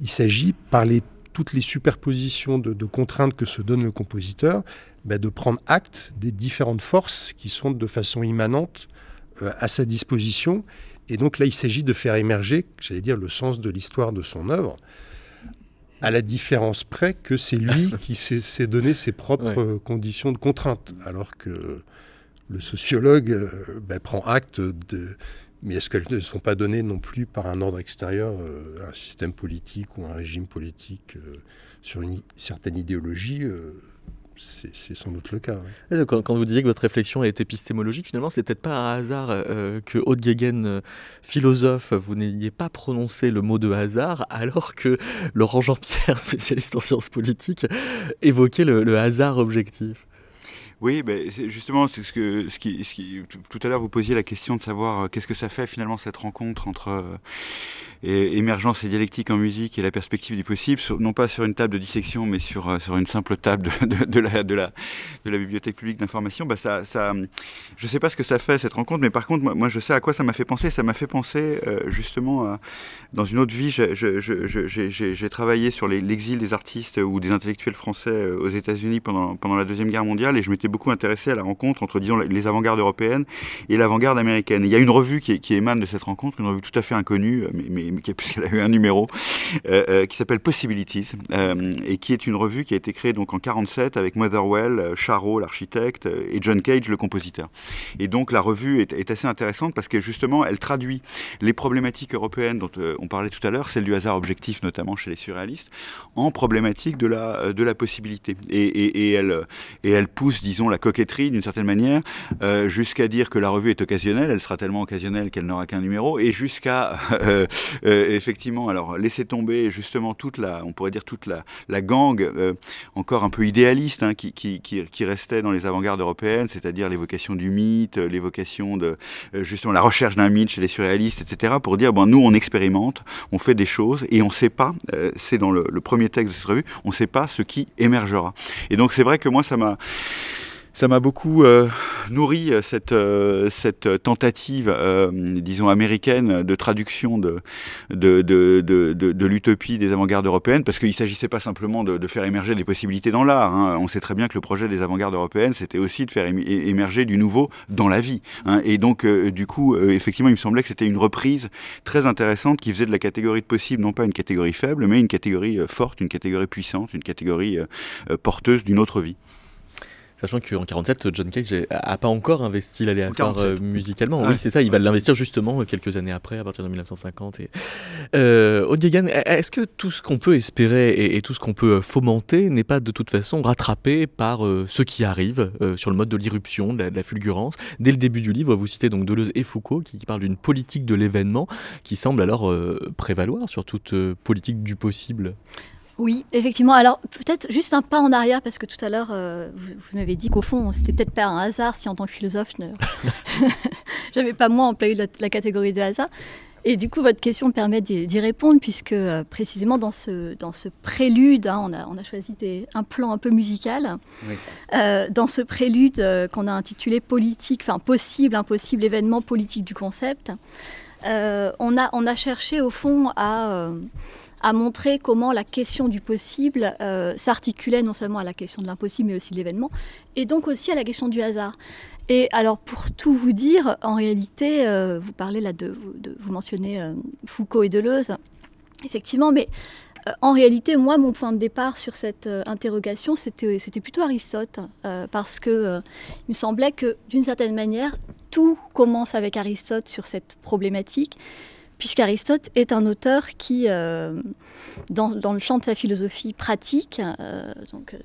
Speaker 2: il s'agit par toutes les superpositions de, contraintes que se donne le compositeur, bah, de prendre acte des différentes forces qui sont de façon immanente à sa disposition. Et donc là, il s'agit de faire émerger, j'allais dire, le sens de l'histoire de son œuvre, à la différence près que c'est lui qui s'est donné ses propres conditions de contrainte, alors que le sociologue euh, ben, prend acte de... Mais est-ce qu'elles ne sont pas données non plus par un ordre extérieur, euh, un système politique ou un régime politique sur une certaine idéologie c'est sans doute le cas.
Speaker 1: Quand, vous disiez que votre réflexion est épistémologique, finalement, c'est peut-être pas un hasard euh, que Haute Guéguen, euh, philosophe, vous n'ayez pas prononcé le mot de hasard, alors que Laurent Jean-Pierre, spécialiste en sciences politiques, évoquait le, hasard objectif.
Speaker 4: Oui, ben, justement, c'est ce que, ce qui, ce qui, tout à l'heure vous posiez la question de savoir euh, qu'est-ce que ça fait finalement cette rencontre entre et émergence et dialectique en musique et la perspective du possible, non pas sur une table de dissection, mais sur, euh, sur une simple table de, la, de, la, de la bibliothèque publique d'information, bah ça, ça, je ne sais pas ce que ça fait cette rencontre, mais par contre, moi, je sais à quoi ça m'a fait penser. Ça m'a fait penser euh, justement dans une autre vie, j'ai travaillé sur l'exil des artistes ou des intellectuels français euh, aux États-Unis pendant, pendant la Deuxième Guerre mondiale et je m'étais beaucoup intéressé à la rencontre entre, disons, les avant-gardes européennes et l'avant-garde américaine. il y a une revue qui, émane de cette rencontre, une revue tout à fait inconnue, mais puisqu'elle a eu un numéro, euh, euh, qui s'appelle Possibilities, euh, et qui est une revue qui a été créée donc en 47 avec Motherwell, Charot, l'architecte, et John Cage, le compositeur. Et donc la revue est, assez intéressante parce que justement, elle traduit les problématiques européennes dont on parlait tout à l'heure, celle du hasard objectif notamment chez les surréalistes, en problématique de la, de la possibilité. Et, et, elle, et elle pousse, disons, la coquetterie d'une certaine manière, jusqu'à dire que la revue est occasionnelle, elle sera tellement occasionnelle qu'elle n'aura qu'un numéro, et jusqu'à effectivement, alors laisser tomber justement toute la, on pourrait dire toute la, la gang, euh, encore un peu idéaliste, hein, qui, qui, qui, qui, restait dans les avant-gardes européennes, c'est-à-dire l'évocation du mythe, l'évocation de euh, justement la recherche d'un mythe chez les surréalistes, etc., pour dire bon, nous on expérimente, on fait des choses et on ne sait pas, c'est dans le, le, premier texte de cette revue, on ne sait pas ce qui émergera. Et donc c'est vrai que moi ça m'a ça m'a beaucoup euh, nourri euh, cette, euh, cette tentative, disons, américaine de traduction de, de, de, de, de l'utopie des avant-gardes européennes, parce qu'il ne s'agissait pas simplement de, faire émerger des possibilités dans l'art. Hein. On sait très bien que le projet des avant-gardes européennes, c'était aussi de faire émerger du nouveau dans la vie. Hein. Et donc, du coup, effectivement, il me semblait que c'était une reprise très intéressante qui faisait de la catégorie de possible, non pas une catégorie faible, mais une catégorie forte, une catégorie puissante, une catégorie porteuse d'une autre vie.
Speaker 1: Sachant qu'en 47, John Cage n'a pas encore investi l'aléatoire euh, musicalement. Oui, c'est ça, il va l'investir justement euh, quelques années après, à partir de 1950. Et... Euh, est-ce que tout ce qu'on peut espérer et, tout ce qu'on peut fomenter n'est pas de toute façon rattrapé par ce qui arrive sur le mode de l'irruption, de, la fulgurance? Dès le début du livre, vous citez donc Deleuze et Foucault qui, qui parlent d'une politique de l'événement qui semble alors prévaloir sur toute politique du possible.
Speaker 3: Oui, effectivement. Alors peut-être juste un pas en arrière, parce que tout à l'heure, euh, vous, m'avez dit qu'au fond, c'était peut-être pas un hasard si en tant que philosophe, je n'avais pas moi employé la, la, catégorie de hasard. Et du coup, votre question me permet d'y répondre, puisque euh, précisément dans ce, dans ce prélude, hein, on, a, on a choisi un plan un peu musical, euh, dans ce prélude qu'on a intitulé Politique, enfin possible, impossible, événement politique du concept, on, a, on a cherché au fond à a montré comment la question du possible euh, s'articulait non seulement à la question de l'impossible, mais aussi de l'événement, et donc aussi à la question du hasard. Et alors, pour tout vous dire, en réalité, euh, vous parlez là de, vous mentionnez euh, Foucault et Deleuze, effectivement, mais en réalité, moi, mon point de départ sur cette interrogation, c'était, plutôt Aristote, parce que il me semblait que, d'une certaine manière, tout commence avec Aristote sur cette problématique, puisqu'Aristote est un auteur qui, euh, dans, le champ de sa philosophie pratique, euh, euh,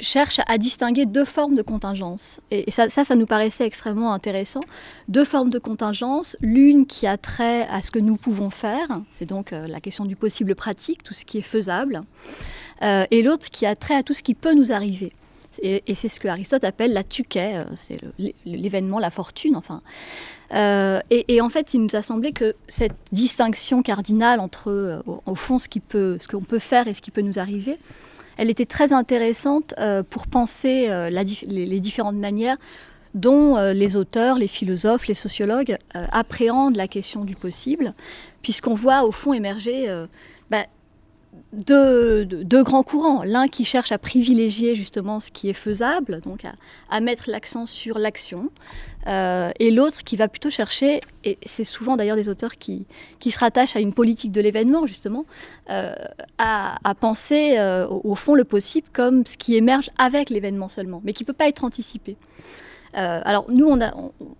Speaker 3: cherche à distinguer deux formes de contingence. Et, ça, ça, nous paraissait extrêmement intéressant. Deux formes de contingence, l'une qui a trait à ce que nous pouvons faire, c'est donc la question du possible pratique, tout ce qui est faisable, et l'autre qui a trait à tout ce qui peut nous arriver. Et, c'est ce que Aristote appelle la tuquet, c'est l'événement, la fortune, enfin. Euh, et, en fait, il nous a semblé que cette distinction cardinale entre, euh, au, fond, ce qu'on peut, faire et ce qui peut nous arriver, elle était très intéressante euh, pour penser les, différentes manières dont les auteurs, les philosophes, les sociologues appréhendent la question du possible, puisqu'on voit au fond émerger bah, deux, grands courants. L'un qui cherche à privilégier justement ce qui est faisable, donc à mettre l'accent sur l'action, euh, et l'autre qui va plutôt chercher, et c'est souvent d'ailleurs des auteurs qui, qui se rattachent à une politique de l'événement justement, euh, à, penser euh, au, fond le possible comme ce qui émerge avec l'événement seulement, mais qui ne peut pas être anticipé. Euh, alors nous,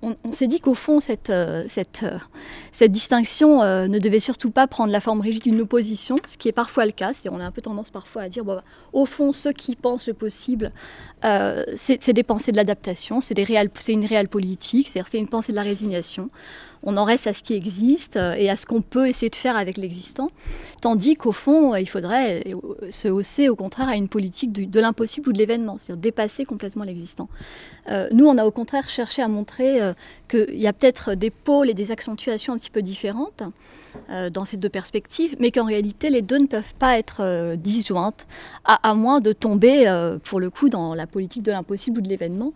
Speaker 3: on, s'est dit qu'au fond, cette, euh, euh, distinction ne devait surtout pas prendre la forme rigide d'une opposition, ce qui est parfois le cas. On a un peu tendance parfois à dire, au fond, ceux qui pensent le possible, c'est des pensées de l'adaptation, c'est une réelle politique, c'est une pensée de la résignation on en reste à ce qui existe euh, et à ce qu'on peut essayer de faire avec l'existant, tandis qu'au fond, il faudrait euh, se hausser au contraire à une politique de, l'impossible ou de l'événement, c'est-à-dire dépasser complètement l'existant. Euh, nous, on a au contraire cherché à montrer qu'il y a peut-être des pôles et des accentuations un petit peu différentes dans ces deux perspectives, mais qu'en réalité, les deux ne peuvent pas être disjointes, à, moins de tomber, pour le coup, dans la politique de l'impossible ou de l'événement,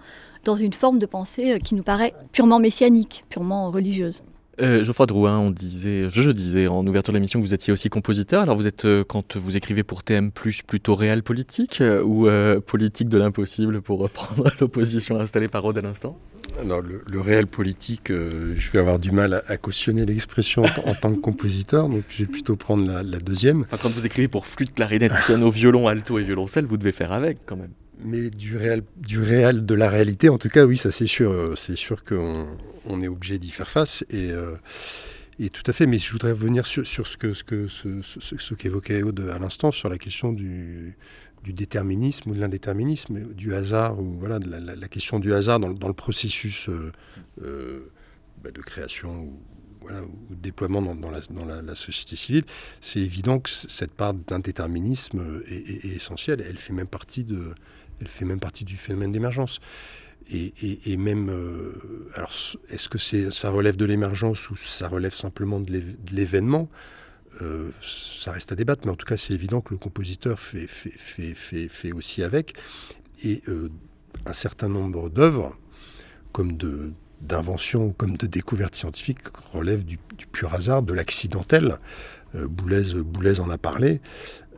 Speaker 3: dans une forme de pensée euh, qui nous paraît purement messianique, purement religieuse.
Speaker 1: Euh, Geoffroy Drouin, on disait, je, disais en ouverture de l'émission que vous étiez aussi compositeur. Alors vous êtes, euh, quand vous écrivez pour TM+, plutôt réel politique ou politique de l'impossible pour reprendre l'opposition installée par Rode à l'instant?
Speaker 2: Alors le, réel politique, je vais avoir du mal à, cautionner l'expression en, tant que compositeur, donc je vais plutôt prendre la, deuxième.
Speaker 1: Enfin, quand vous écrivez pour flûte, clarinette, piano, violon, alto et violoncelle, vous devez faire avec quand même.
Speaker 2: Mais du réel, du réel, de la réalité, en tout cas, oui, ça c'est sûr. C'est sûr qu'on on est obligé d'y faire face. Et, euh, et, tout à fait. Mais je voudrais revenir sur, ce que ce que ce, ce, qu'évoquait Aude à l'instant sur la question du, du déterminisme ou de l'indéterminisme, du hasard ou voilà la, question du hasard dans, dans le processus euh, euh, bah, de création ou, voilà, ou de déploiement dans, dans, la, société civile, c'est évident que cette part d'indéterminisme est, essentielle. Elle fait même partie de, elle fait même partie du phénomène d'émergence. Et, même, euh, alors, est-ce que c'est, ça relève de l'émergence ou ça relève simplement de l'événement? Euh, Ça reste à débattre, mais en tout cas, c'est évident que le compositeur fait, fait, fait, fait aussi avec. Et euh, un certain nombre d'œuvres, comme de d'inventions comme de découvertes scientifiques relèvent du, pur hasard, de l'accidentel. Euh, Boulez, en a parlé.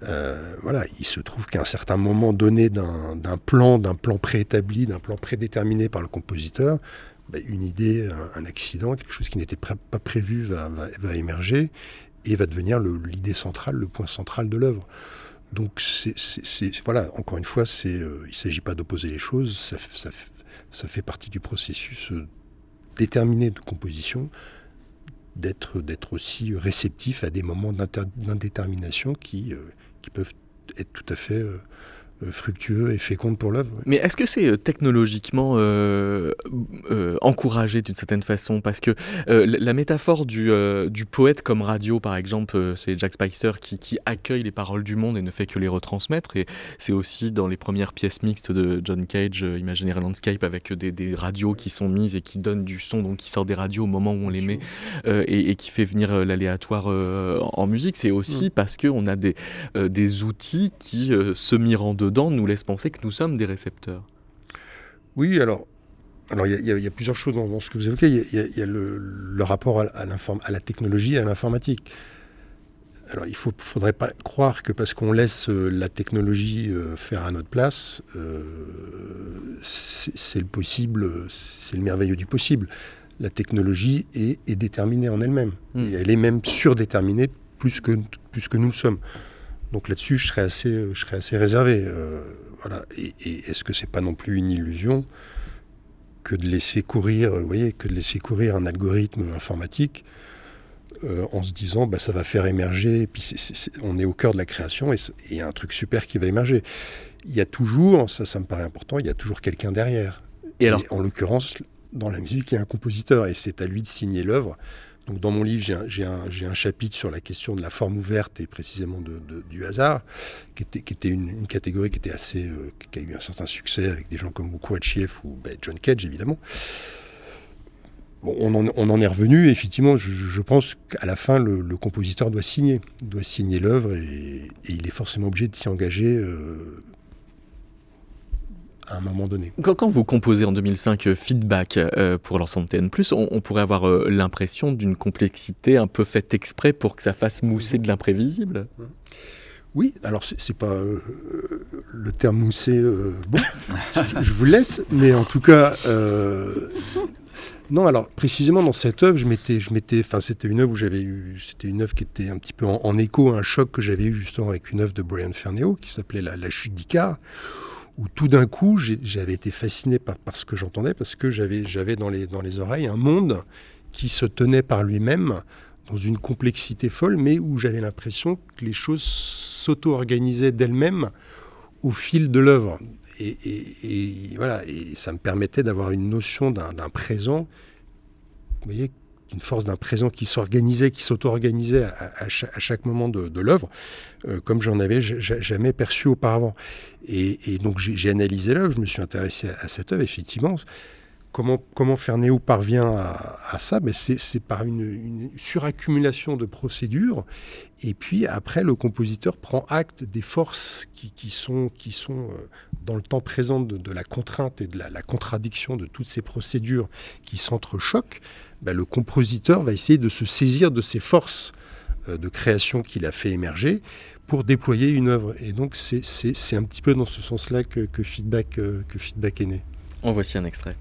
Speaker 2: Euh, voilà, il se trouve qu'à un certain moment donné d'un plan, d'un plan préétabli, d'un plan prédéterminé par le compositeur, bah, une idée, un, accident, quelque chose qui n'était pas prévu va, émerger et va devenir l'idée centrale, le point central de l'œuvre. Donc, c'est, voilà, encore une fois, euh, il ne s'agit pas d'opposer les choses, ça, ça, fait partie du processus euh, déterminé de composition, d'être, d'être aussi réceptif à des moments d'indétermination qui, euh, qui peuvent être tout à fait euh, fructueux et féconde pour l'œuvre.
Speaker 1: Mais est-ce que c'est euh, technologiquement euh, encouragé d'une certaine façon? Parce que la métaphore du, du, poète comme radio, par exemple, c'est Jack Spicer qui, qui, accueille les paroles du monde et ne fait que les retransmettre. Et c'est aussi dans les premières pièces mixtes de John Cage, Imaginary Landscape, avec des, des, radios qui sont mises et qui donnent du son, donc qui sort des radios au moment où on les met et, et, qui fait venir l'aléatoire en musique. C'est aussi mm. parce qu'on a des, des outils qui se mirent en deux dedans nous laisse penser que nous sommes des récepteurs.
Speaker 2: Oui, alors alors, il y, a plusieurs choses dans, ce que vous évoquez. Il y, a, le, rapport à, à, la technologie et à l'informatique. Alors, il ne faudrait pas croire que parce qu'on laisse euh, la technologie euh, faire à notre place, euh, c'est le possible, c'est le merveilleux du possible. La technologie est, déterminée en elle-même. Hmm. Et elle est même surdéterminée plus que, plus que nous le sommes. Donc là-dessus, je serais assez, euh, je serais assez réservé. Euh, voilà. Et, est-ce que c'est pas non plus une illusion que de laisser courir, vous voyez, que de laisser courir un algorithme informatique euh, en se disant, bah, ça va faire émerger. Et puis on est au cœur de la création et il y a un truc super qui va émerger. Il y a toujours, ça, ça me paraît important, il y a toujours quelqu'un derrière. Et, alors en l'occurrence, dans la musique, il y a un compositeur et c'est à lui de signer l'œuvre dans mon livre, j'ai un, chapitre sur la question de la forme ouverte et précisément du hasard, qui était, une, catégorie euh, qui a eu un certain succès avec des gens comme Chieff ou ben, John Cage évidemment. on, en, est revenu, effectivement, je, pense qu'à la fin, le, compositeur doit signer, doit signer l'œuvre et, il est forcément obligé de s'y engager euh, à un moment donné.
Speaker 1: Quand, vous composez en 2005 euh, Feedback euh, pour l'ensemble TN+, on, on pourrait avoir euh, l'impression d'une complexité un peu faite exprès pour que ça fasse mousser de l'imprévisible.
Speaker 2: Oui, alors c'est pas le terme mousser. bon, je, vous laisse, mais en tout cas, non. Alors précisément dans cette œuvre, je m'étais, je m'étais, enfin c'était une œuvre où j'avais eu, c'était une œuvre qui était un petit peu en, écho à un choc que j'avais eu justement avec une œuvre de Brian Ferneo qui s'appelait la, la, chute d'Icar où tout d'un coup, j'avais été fasciné par, ce que j'entendais, parce que j'avais dans les, oreilles un monde qui se tenait par lui-même dans une complexité folle, mais où j'avais l'impression que les choses s'auto-organisaient d'elles-mêmes au fil de l'œuvre. Et, voilà, et ça me permettait d'avoir une notion d'un présent, vous voyez, une force d'un présent qui s'organisait, qui s'auto-organisait à, chaque moment de, l'œuvre, euh, comme j'en avais jamais perçu auparavant. Et, donc j'ai analysé l'œuvre, je me suis intéressé à, cette œuvre, effectivement. Comment, comment Fernéo parvient à, ça? Ben C'est par une, suraccumulation de procédures. Et puis après, le compositeur prend acte des forces qui, sont, qui sont euh, dans le temps présent de, la contrainte et de la, contradiction de toutes ces procédures qui s'entrechoquent. Ben, le compositeur va essayer de se saisir de ces forces euh, de création qu'il a fait émerger pour déployer une œuvre. Et donc c'est un petit peu dans ce sens-là que, feedback, euh, que Feedback est né.
Speaker 1: En voici un extrait.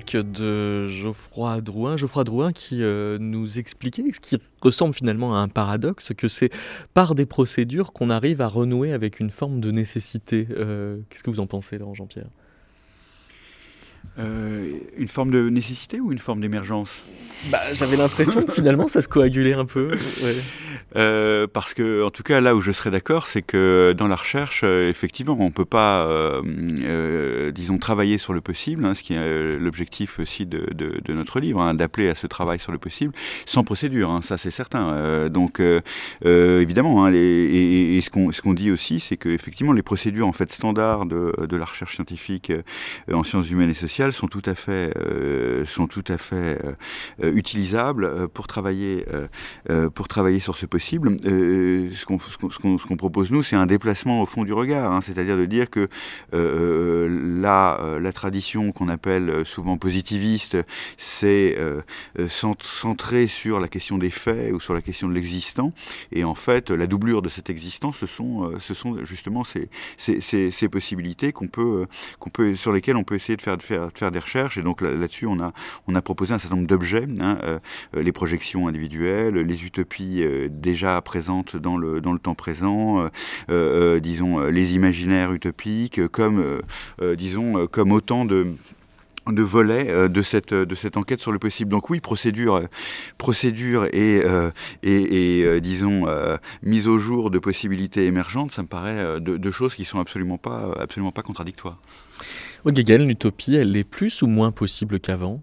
Speaker 1: De Geoffroy Drouin. Geoffroy Drouin qui nous expliquait ce qui ressemble finalement à un paradoxe, que c'est par des procédures qu'on arrive à renouer avec une forme de nécessité. Qu'est-ce que vous en pensez, Laurent Jean-Pierre?
Speaker 4: Euh, une forme de nécessité ou une forme d'émergence?
Speaker 1: Bah, J'avais l'impression que finalement ça se coagulait un peu.
Speaker 4: Euh, parce que, en tout cas, là où je serais d'accord, c'est que dans la recherche, euh, effectivement, on ne peut pas, disons, travailler sur le possible, hein, ce qui est l'objectif aussi de, notre livre, hein, d'appeler à ce travail sur le possible, sans procédure, hein, ça c'est certain. donc, évidemment, et, ce qu'on dit aussi, c'est qu'effectivement, les procédures en fait standards de, de la recherche scientifique en sciences humaines et sociales sont tout à fait, euh, sont tout à fait euh, utilisables euh, pour travailler, pour travailler sur ce possible. ce qu'on propose nous, c'est un déplacement au fond du regard, hein, c'est-à-dire de dire que la, la tradition qu'on appelle souvent positiviste, c'est centré sur la question des faits ou sur la question de l'existant, et en fait, la doublure de cet existant, ce sont, ce sont justement ces, ces, ces, possibilités qu'on peut, qu'on peut, sur lesquelles on peut essayer de faire, faire des recherches. Et donc là-dessus, on a, on a proposé un certain nombre d'objets, hein, euh, euh, les projections individuelles, les utopies euh, déjà présentes dans le, dans le temps présent, disons les imaginaires utopiques, comme, disons, comme autant de de volets de cette de cette enquête sur le possible. Donc oui, procédure procédure et et, disons mise au jour de possibilités émergentes, ça me paraît deux de choses qui sont absolument pas absolument pas contradictoires.
Speaker 1: Au l'utopie, elle est plus ou moins possible qu'avant?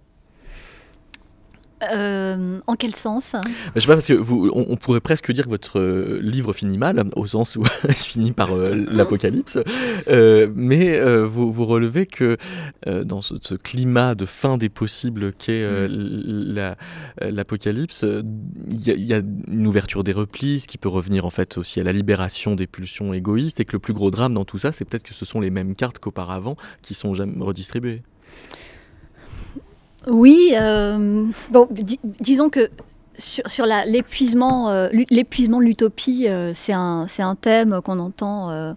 Speaker 3: Euh, en quel sens?
Speaker 1: Je sais pas parce que vous, on, pourrait presque dire que votre euh, livre finit mal, au sens où il finit par euh, l'apocalypse. mais vous, vous, relevez que dans ce, climat de fin des possibles qu'est mm. l'apocalypse, il y, a une ouverture des replis, ce qui peut revenir en fait aussi à la libération des pulsions égoïstes, et que le plus gros drame dans tout ça, c'est peut-être que ce sont les mêmes cartes qu'auparavant qui sont jamais redistribuées.
Speaker 3: Oui, euh, disons que sur, l'épuisement, euh, l'épuisement de l'utopie, euh, c'est un, thème qu'on entend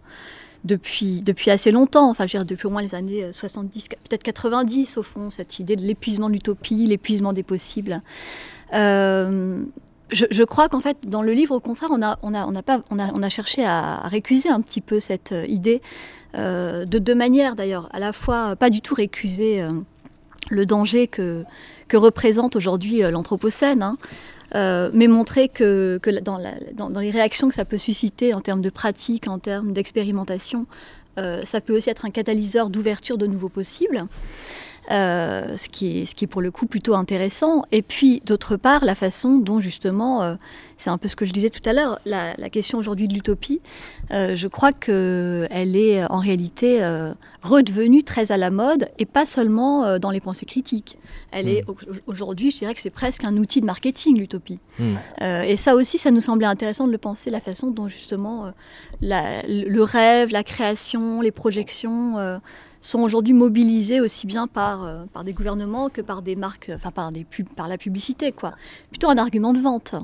Speaker 3: depuis, depuis assez longtemps, enfin, je veux dire, depuis au moins les années 70, peut-être 90 au fond, cette idée de l'épuisement de l'utopie, l'épuisement des possibles. Je, crois qu'en fait, dans le livre, au contraire, on a cherché à, récuser un petit peu cette idée, de deux manières d'ailleurs, à la fois pas du tout récuser le danger que, représente aujourd'hui euh, l'Anthropocène. Hein. Euh, mais montrer que, dans, dans, les réactions que ça peut susciter en termes de pratique, en termes d'expérimentation, euh, ça peut aussi être un catalyseur d'ouverture de nouveaux possibles. Euh, ce, qui est, ce qui est pour le coup plutôt intéressant. Et puis, d'autre part, la façon dont justement, euh, c'est un peu ce que je disais tout à l'heure, la, question aujourd'hui de l'utopie, euh, je crois qu'elle est en réalité redevenue très à la mode, et pas seulement dans les pensées critiques. Elle est hmm. aujourd'hui, je dirais que c'est presque un outil de marketing, l'utopie. Hmm. et ça aussi, ça nous semblait intéressant de le penser, la façon dont justement le rêve, la création, les projections sont aujourd'hui mobilisés aussi bien par, euh, par des gouvernements que par des marques, enfin par, des par la publicité, quoi. Plutôt un argument de vente.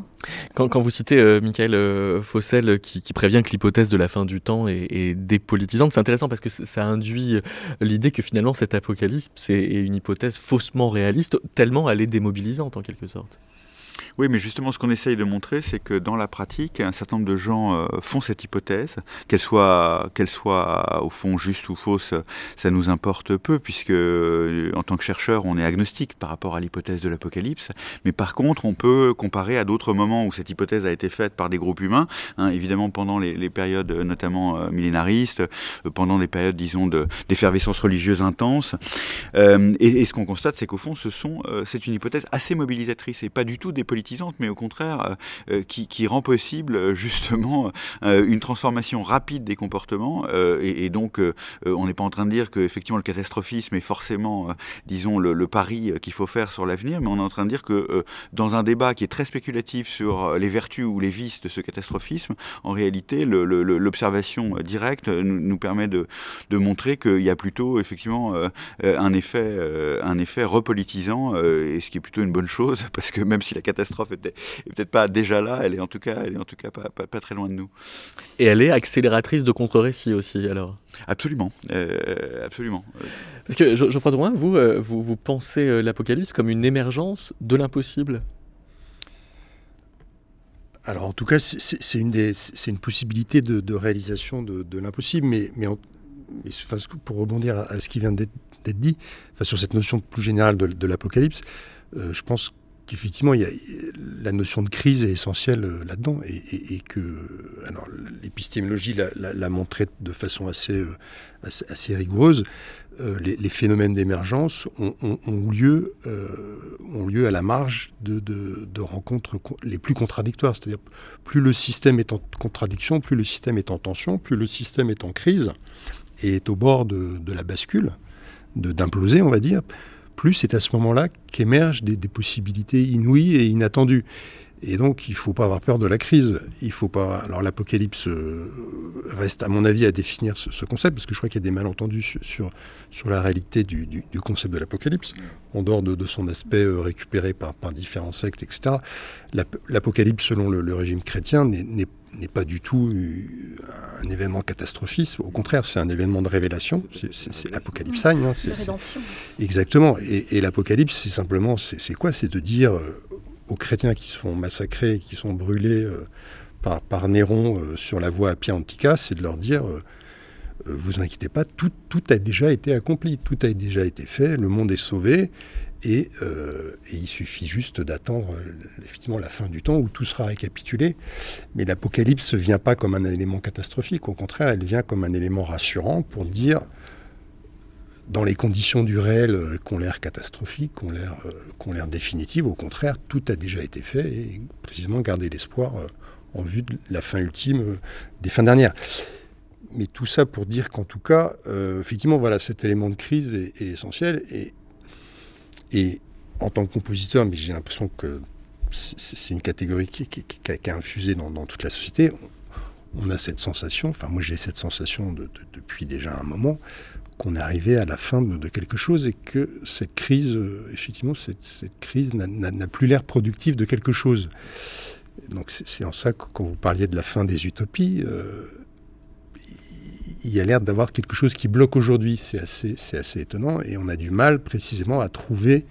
Speaker 1: Quand, vous citez euh, Michael euh, Fossel qui, qui, prévient que l'hypothèse de la fin du temps est, est dépolitisante, c'est intéressant parce que ça induit l'idée que finalement cet apocalypse est une hypothèse faussement réaliste, tellement elle est démobilisante en quelque sorte.
Speaker 4: Oui, mais justement, ce qu'on essaye de montrer, c'est que dans la pratique, un certain nombre de gens euh, font cette hypothèse, qu'elle soit, qu'elle soit au fond juste ou fausse, ça nous importe peu, puisque euh, en tant que chercheur, on est agnostique par rapport à l'hypothèse de l'apocalypse. Mais par contre, on peut comparer à d'autres moments où cette hypothèse a été faite par des groupes humains, hein, évidemment pendant les, périodes notamment euh, millénaristes, pendant des périodes, disons, d'effervescence religieuse intense. et, ce qu'on constate, c'est qu'au fond, ce sont, c'est une hypothèse assez mobilisatrice et pas du tout des mais au contraire euh, euh, qui, rend possible euh, justement une transformation rapide des comportements. Et, donc, on n'est pas en train de dire que effectivement le catastrophisme est forcément, disons, le, pari qu'il faut faire sur l'avenir, mais on est en train de dire que dans un débat qui est très spéculatif sur les vertus ou les vices de ce catastrophisme, en réalité, l'observation directe nous, permet de, montrer qu'il y a plutôt effectivement un effet, un effet repolitisant, et ce qui est plutôt une bonne chose, parce que même si la catastrophe catastrophe est, peut-être pas déjà là, elle est en tout cas, elle est en tout cas pas, pas, très loin de nous.
Speaker 1: Et elle est accélératrice de contre-récits aussi, alors?
Speaker 4: Absolument, euh, absolument.
Speaker 1: Parce que Geoffroy Drouin, vous, euh, vous, vous pensez euh, l'apocalypse comme une émergence de l'impossible?
Speaker 2: Alors en tout cas, c'est une, une, possibilité de, réalisation de, l'impossible, mais, mais, pour rebondir à, ce qui vient d'être dit, sur cette notion plus générale de, l'apocalypse, euh, je pense qu'effectivement, il y a, la notion de crise est essentielle euh, là-dedans, et, que l'épistémologie l'a montré de façon assez, euh, rigoureuse. les, phénomènes d'émergence ont, lieu, ont lieu à la marge de, rencontres les plus contradictoires. C'est-à-dire, plus le système est en contradiction, plus le système est en tension, plus le système est en crise et est au bord de la bascule, d'imploser, on va dire, plus c'est à ce moment-là qu'émergent des, possibilités inouïes et inattendues. Et donc, il ne faut pas avoir peur de la crise. Il faut pas. Alors, l'apocalypse euh, reste, à mon avis, à définir ce, concept, parce que je crois qu'il y a des malentendus sur, sur, la réalité du, concept de l'apocalypse, en dehors de, son aspect euh, récupéré par, par, différents sectes, etc. L'apocalypse, selon le, le, régime chrétien, n'est n'est pas du tout un événement catastrophique. Au contraire, c'est un événement de révélation. C'est l'apocalypse. Hein, Exactement. Et, l'apocalypse, c'est simplement, c'est quoi? C'est de dire euh, aux chrétiens qui se font massacrer, qui sont brûlés euh, par, par, Néron euh, sur la voie à Pia Antica, c'est de leur dire vous inquiétez pas, tout, tout, a déjà été accompli, tout a déjà été fait, le monde est sauvé, euh, et, il suffit juste d'attendre euh, effectivement la fin du temps où tout sera récapitulé. Mais l'apocalypse ne vient pas comme un élément catastrophique, au contraire, elle vient comme un élément rassurant pour dire, dans les conditions du réel euh, qu'on l'air catastrophiques, qu'on l'air qu'on l'air définitives, au contraire, tout a déjà été fait et précisément garder l'espoir en vue de la fin ultime des fins dernières mais tout ça pour dire qu'en tout cas, effectivement, voilà, cet élément de crise est, est essentiel. Et, et en tant que compositeur, mais j'ai l'impression que c'est une catégorie qui, a, infusé dans, toute la société. On a cette sensation, enfin moi j'ai cette sensation depuis déjà un moment, qu'on est arrivé à la fin de, quelque chose et que cette crise, euh, effectivement, cette, crise n'a plus l'air productive de quelque chose. Donc c'est en ça que quand vous parliez de la fin des utopies, euh, il y a l'air d'avoir quelque chose qui bloque aujourd'hui. C'est assez, assez étonnant et on a du mal précisément à trouver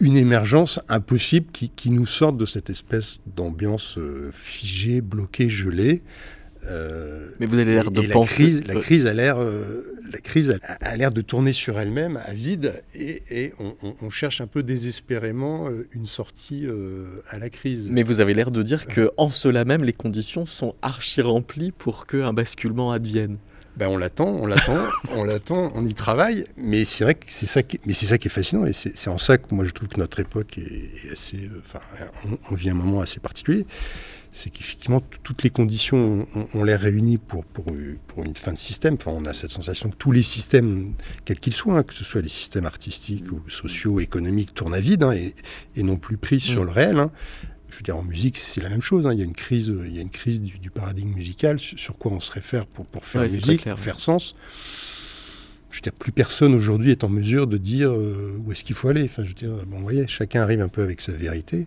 Speaker 2: une émergence impossible qui, nous sorte de cette espèce d'ambiance euh, figée, bloquée, gelée.
Speaker 1: Euh, Mais vous avez l'air de
Speaker 2: penser. La crise, la crise a l'air, euh, la crise a, l'air de tourner sur elle-même à vide, et, on, cherche un peu désespérément euh, une sortie à la crise.
Speaker 1: Mais vous avez l'air de dire que en cela même, les conditions sont archi remplies pour qu'un basculement advienne.
Speaker 2: Ben on l'attend, on l'attend, on l'attend, on y travaille, mais c'est vrai que c'est ça, qui, mais c'est ça qui est fascinant, et c'est, en ça que moi je trouve que notre époque est, assez, enfin, on, on vit un moment assez particulier c'est qu'effectivement, toutes les conditions, on, les réunit pour, pour, pour, une fin de système. Enfin, on a cette sensation que tous les systèmes, quels qu'ils soient, hein, que ce soit les systèmes artistiques ou sociaux, économiques, tournent à vide hein, et, et non plus pris sur mm. le réel. Hein. Je veux dire, en musique, c'est la même chose. Il y a une crise, il y a une crise du, paradigme musical, sur, quoi on se réfère pour, pour faire musique, pour faire sens. Je veux dire, plus personne aujourd'hui est en mesure de dire euh, où est-ce qu'il faut aller. Enfin, je veux dire, bon, vous voyez, chacun arrive un peu avec sa vérité.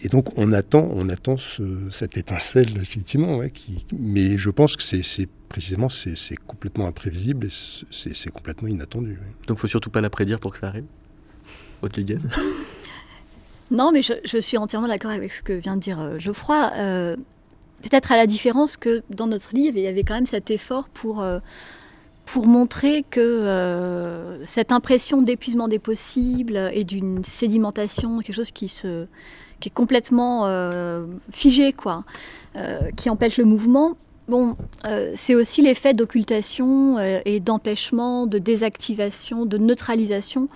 Speaker 2: Et donc on attend, on attend cette étincelle effectivement, mais je pense que c'est précisément c'est complètement imprévisible et c'est complètement inattendu.
Speaker 1: Donc il faut surtout pas la prédire pour que ça arrive. Haute
Speaker 3: Non, mais je, suis entièrement d'accord avec ce que vient de dire euh, Geoffroy. Euh, peut-être à la différence que dans notre livre, il y avait quand même cet effort pour euh, pour montrer que cette impression d'épuisement des possibles et d'une sédimentation, quelque chose qui se qui est complètement euh, figé, quoi, euh, qui empêche le mouvement. Bon, euh, c'est aussi l'effet d'occultation et d'empêchement, de désactivation, de neutralisation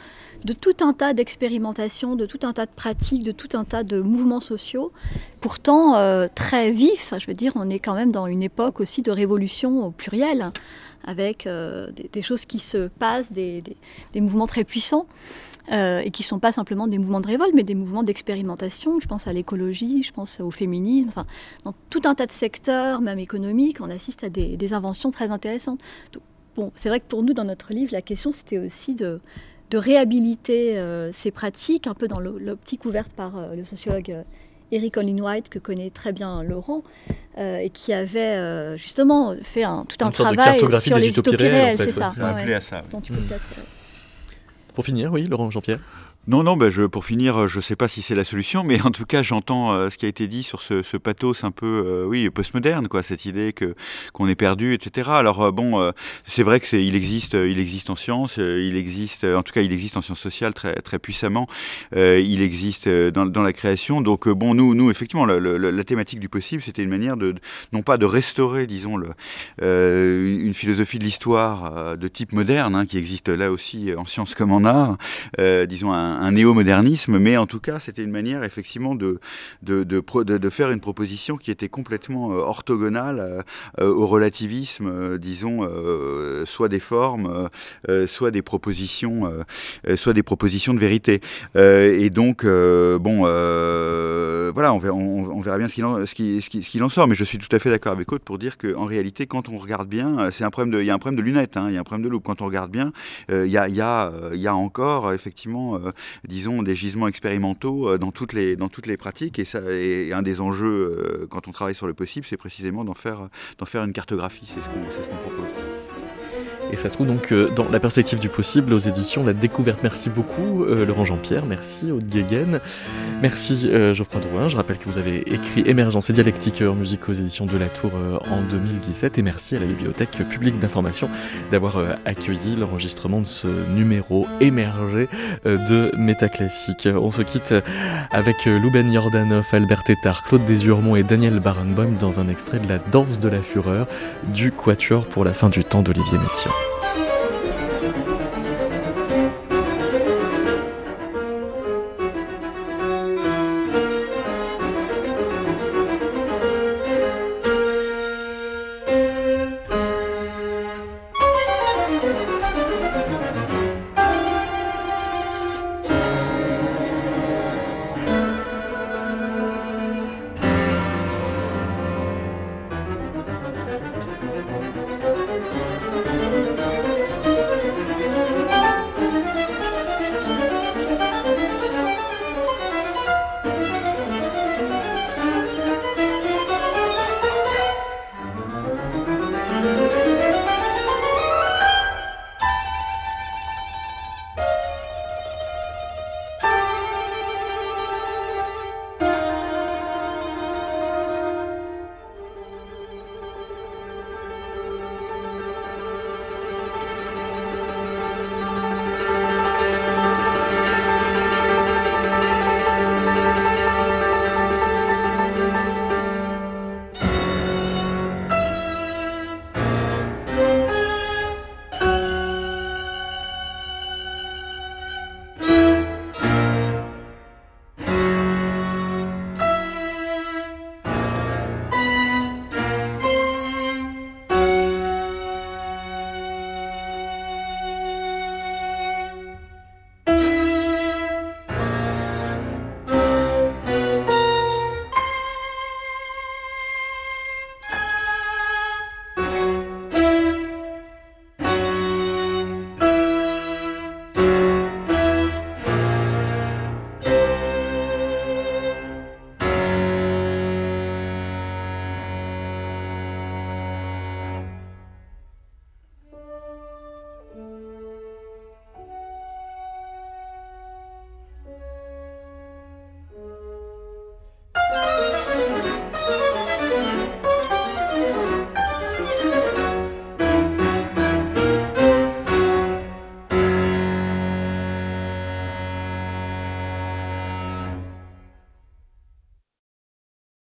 Speaker 3: de tout un tas d'expérimentations, de tout un tas de pratiques, de tout un tas de mouvements sociaux, pourtant très vifs. Je veux dire, on est quand même dans une époque aussi de révolution au pluriel, avec des, choses qui se passent, des mouvements très puissants. Euh, et qui ne sont pas simplement des mouvements de révolte, mais des mouvements d'expérimentation. Je pense à l'écologie, je pense au féminisme. Enfin, dans tout un tas de secteurs, même économiques, on assiste à des, inventions très intéressantes. bon, c'est vrai que pour nous, dans notre livre, la question, c'était aussi de de réhabiliter ces pratiques, un peu dans l'optique ouverte par le sociologue Eric Olin White, que connaît très bien Laurent, et qui avait justement fait un, tout un travail sur les utopies réelles, c'est ça.
Speaker 1: Pour finir, oui, Laurent Jean-Pierre
Speaker 4: non, non, bah je, pour finir, je ne sais pas si c'est la solution, mais en tout cas, j'entends euh, ce qui a été dit sur ce, ce pathos un peu, euh, oui, postmoderne, quoi, cette idée que qu'on est perdu, etc. Alors euh, bon, c'est vrai que c'est, il existe, il existe en sciences, il existe, en tout cas, il existe en sciences sociales très très puissamment. il existe dans, dans, la création. Donc bon, nous, nous, effectivement, la thématique du possible, c'était une manière de, non pas de restaurer, disons, le, une philosophie de l'histoire de type moderne, hein, qui existe là aussi en sciences comme en art, disons un un, néo-modernisme, mais en tout cas, c'était une manière effectivement de de, de, faire une proposition qui était complètement euh, orthogonale euh, euh, au relativisme, disons, soit des formes, soit des propositions, soit des propositions de vérité. et donc, bon, voilà, on verra, bien ce qu'il en, ce qui, ce, qui, sort, mais je suis tout à fait d'accord avec Aude pour dire qu'en réalité, quand on regarde bien, c'est un problème de, il y a un problème de lunettes, hein, il y a un problème de loupe. Quand on regarde bien, il y, a, y, a, y a encore effectivement disons, des gisements expérimentaux euh, dans toutes les, pratiques. Et, ça, et un des enjeux, euh, quand on travaille sur le possible, c'est précisément d'en faire, d'en faire une cartographie. C'est ce qu'on propose.
Speaker 1: Et ça se trouve donc euh, dans La perspective du possible aux éditions La Découverte. Merci beaucoup euh, Laurent Jean-Pierre, merci Aude Guéguen, merci euh, Geoffroy Drouin. Je rappelle que vous avez écrit Émergence et dialectique en musique aux éditions de la Tour en 2017 et merci à la Bibliothèque publique d'information d'avoir accueilli l'enregistrement de ce numéro émergé de Métaclassique. On se quitte avec Louben Jordanov, Albert Tétard, Claude Desurmont et Daniel Barenboim dans un extrait de La danse de la fureur du Quatuor pour la fin du temps d'Olivier Messiaen.